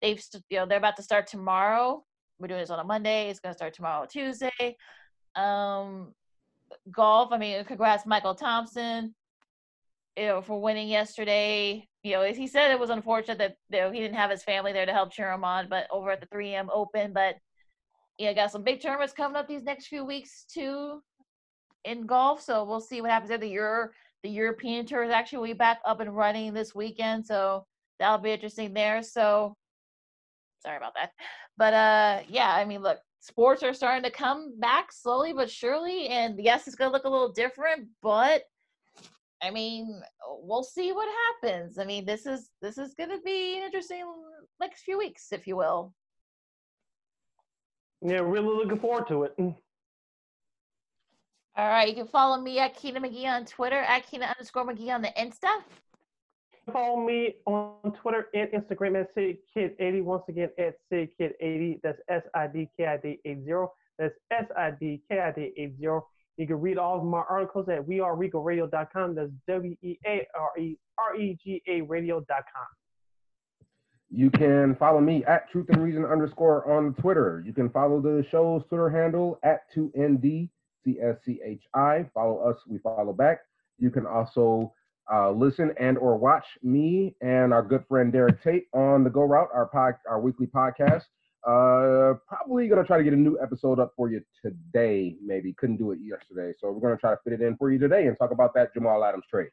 They've you know they're about to start tomorrow. We're doing this on a Monday. It's going to start tomorrow, Tuesday. Um, golf. I mean, congrats, Michael Thompson, you know, for winning yesterday. You know, he said it was unfortunate that you know he didn't have his family there to help cheer him on, but over at the 3M Open. But yeah, got some big tournaments coming up these next few weeks too in golf. So we'll see what happens there. The Euro, the European Tour is actually back up and running this weekend, so that'll be interesting there. So sorry about that. But uh, yeah, I mean, look, sports are starting to come back slowly but surely, and yes, it's gonna look a little different, but I mean, we'll see what happens. I mean, this is this is gonna be an interesting next few weeks, if you will. Yeah, really looking forward to it. Mm. All right, you can follow me at Keena McGee on Twitter, at Keena underscore McGee on the Insta. Follow me on Twitter and Instagram at SidKid80. Once again, at SidKid80. That's S I D K I D 80. That's S I D K I D 80. You can read all of my articles at weareregalradio.com. That's W E A R E R E G A radio.com. You can follow me at truth and reason underscore on Twitter. You can follow the show's Twitter handle at 2NDCSCHI. Follow us, we follow back You can also uh, listen and or watch me and our good friend Derek Tate on the Go Route, our pod, our weekly podcast. Uh, probably gonna try to get a new episode up for you today. Maybe couldn't do it yesterday, so we're gonna try to fit it in for you today and talk about that Jamal Adams trade.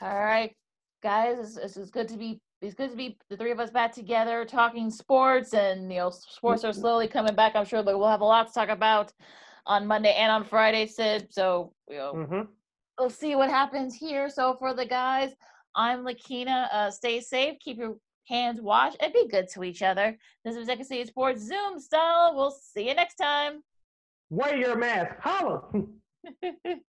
All right, guys, it's, it's, it's good to be it's good to be the three of us back together talking sports, and you know, sports are slowly coming back. I'm sure that we'll have a lot to talk about on Monday and on Friday, Sid. So you know, Mm-hmm. We'll see what happens here. So for the guys, I'm Lakina. Uh, stay safe, keep your hands washed, and be good to each other. This is Second City Sports Zoom style. We'll see you next time. Wear your mask. Holla.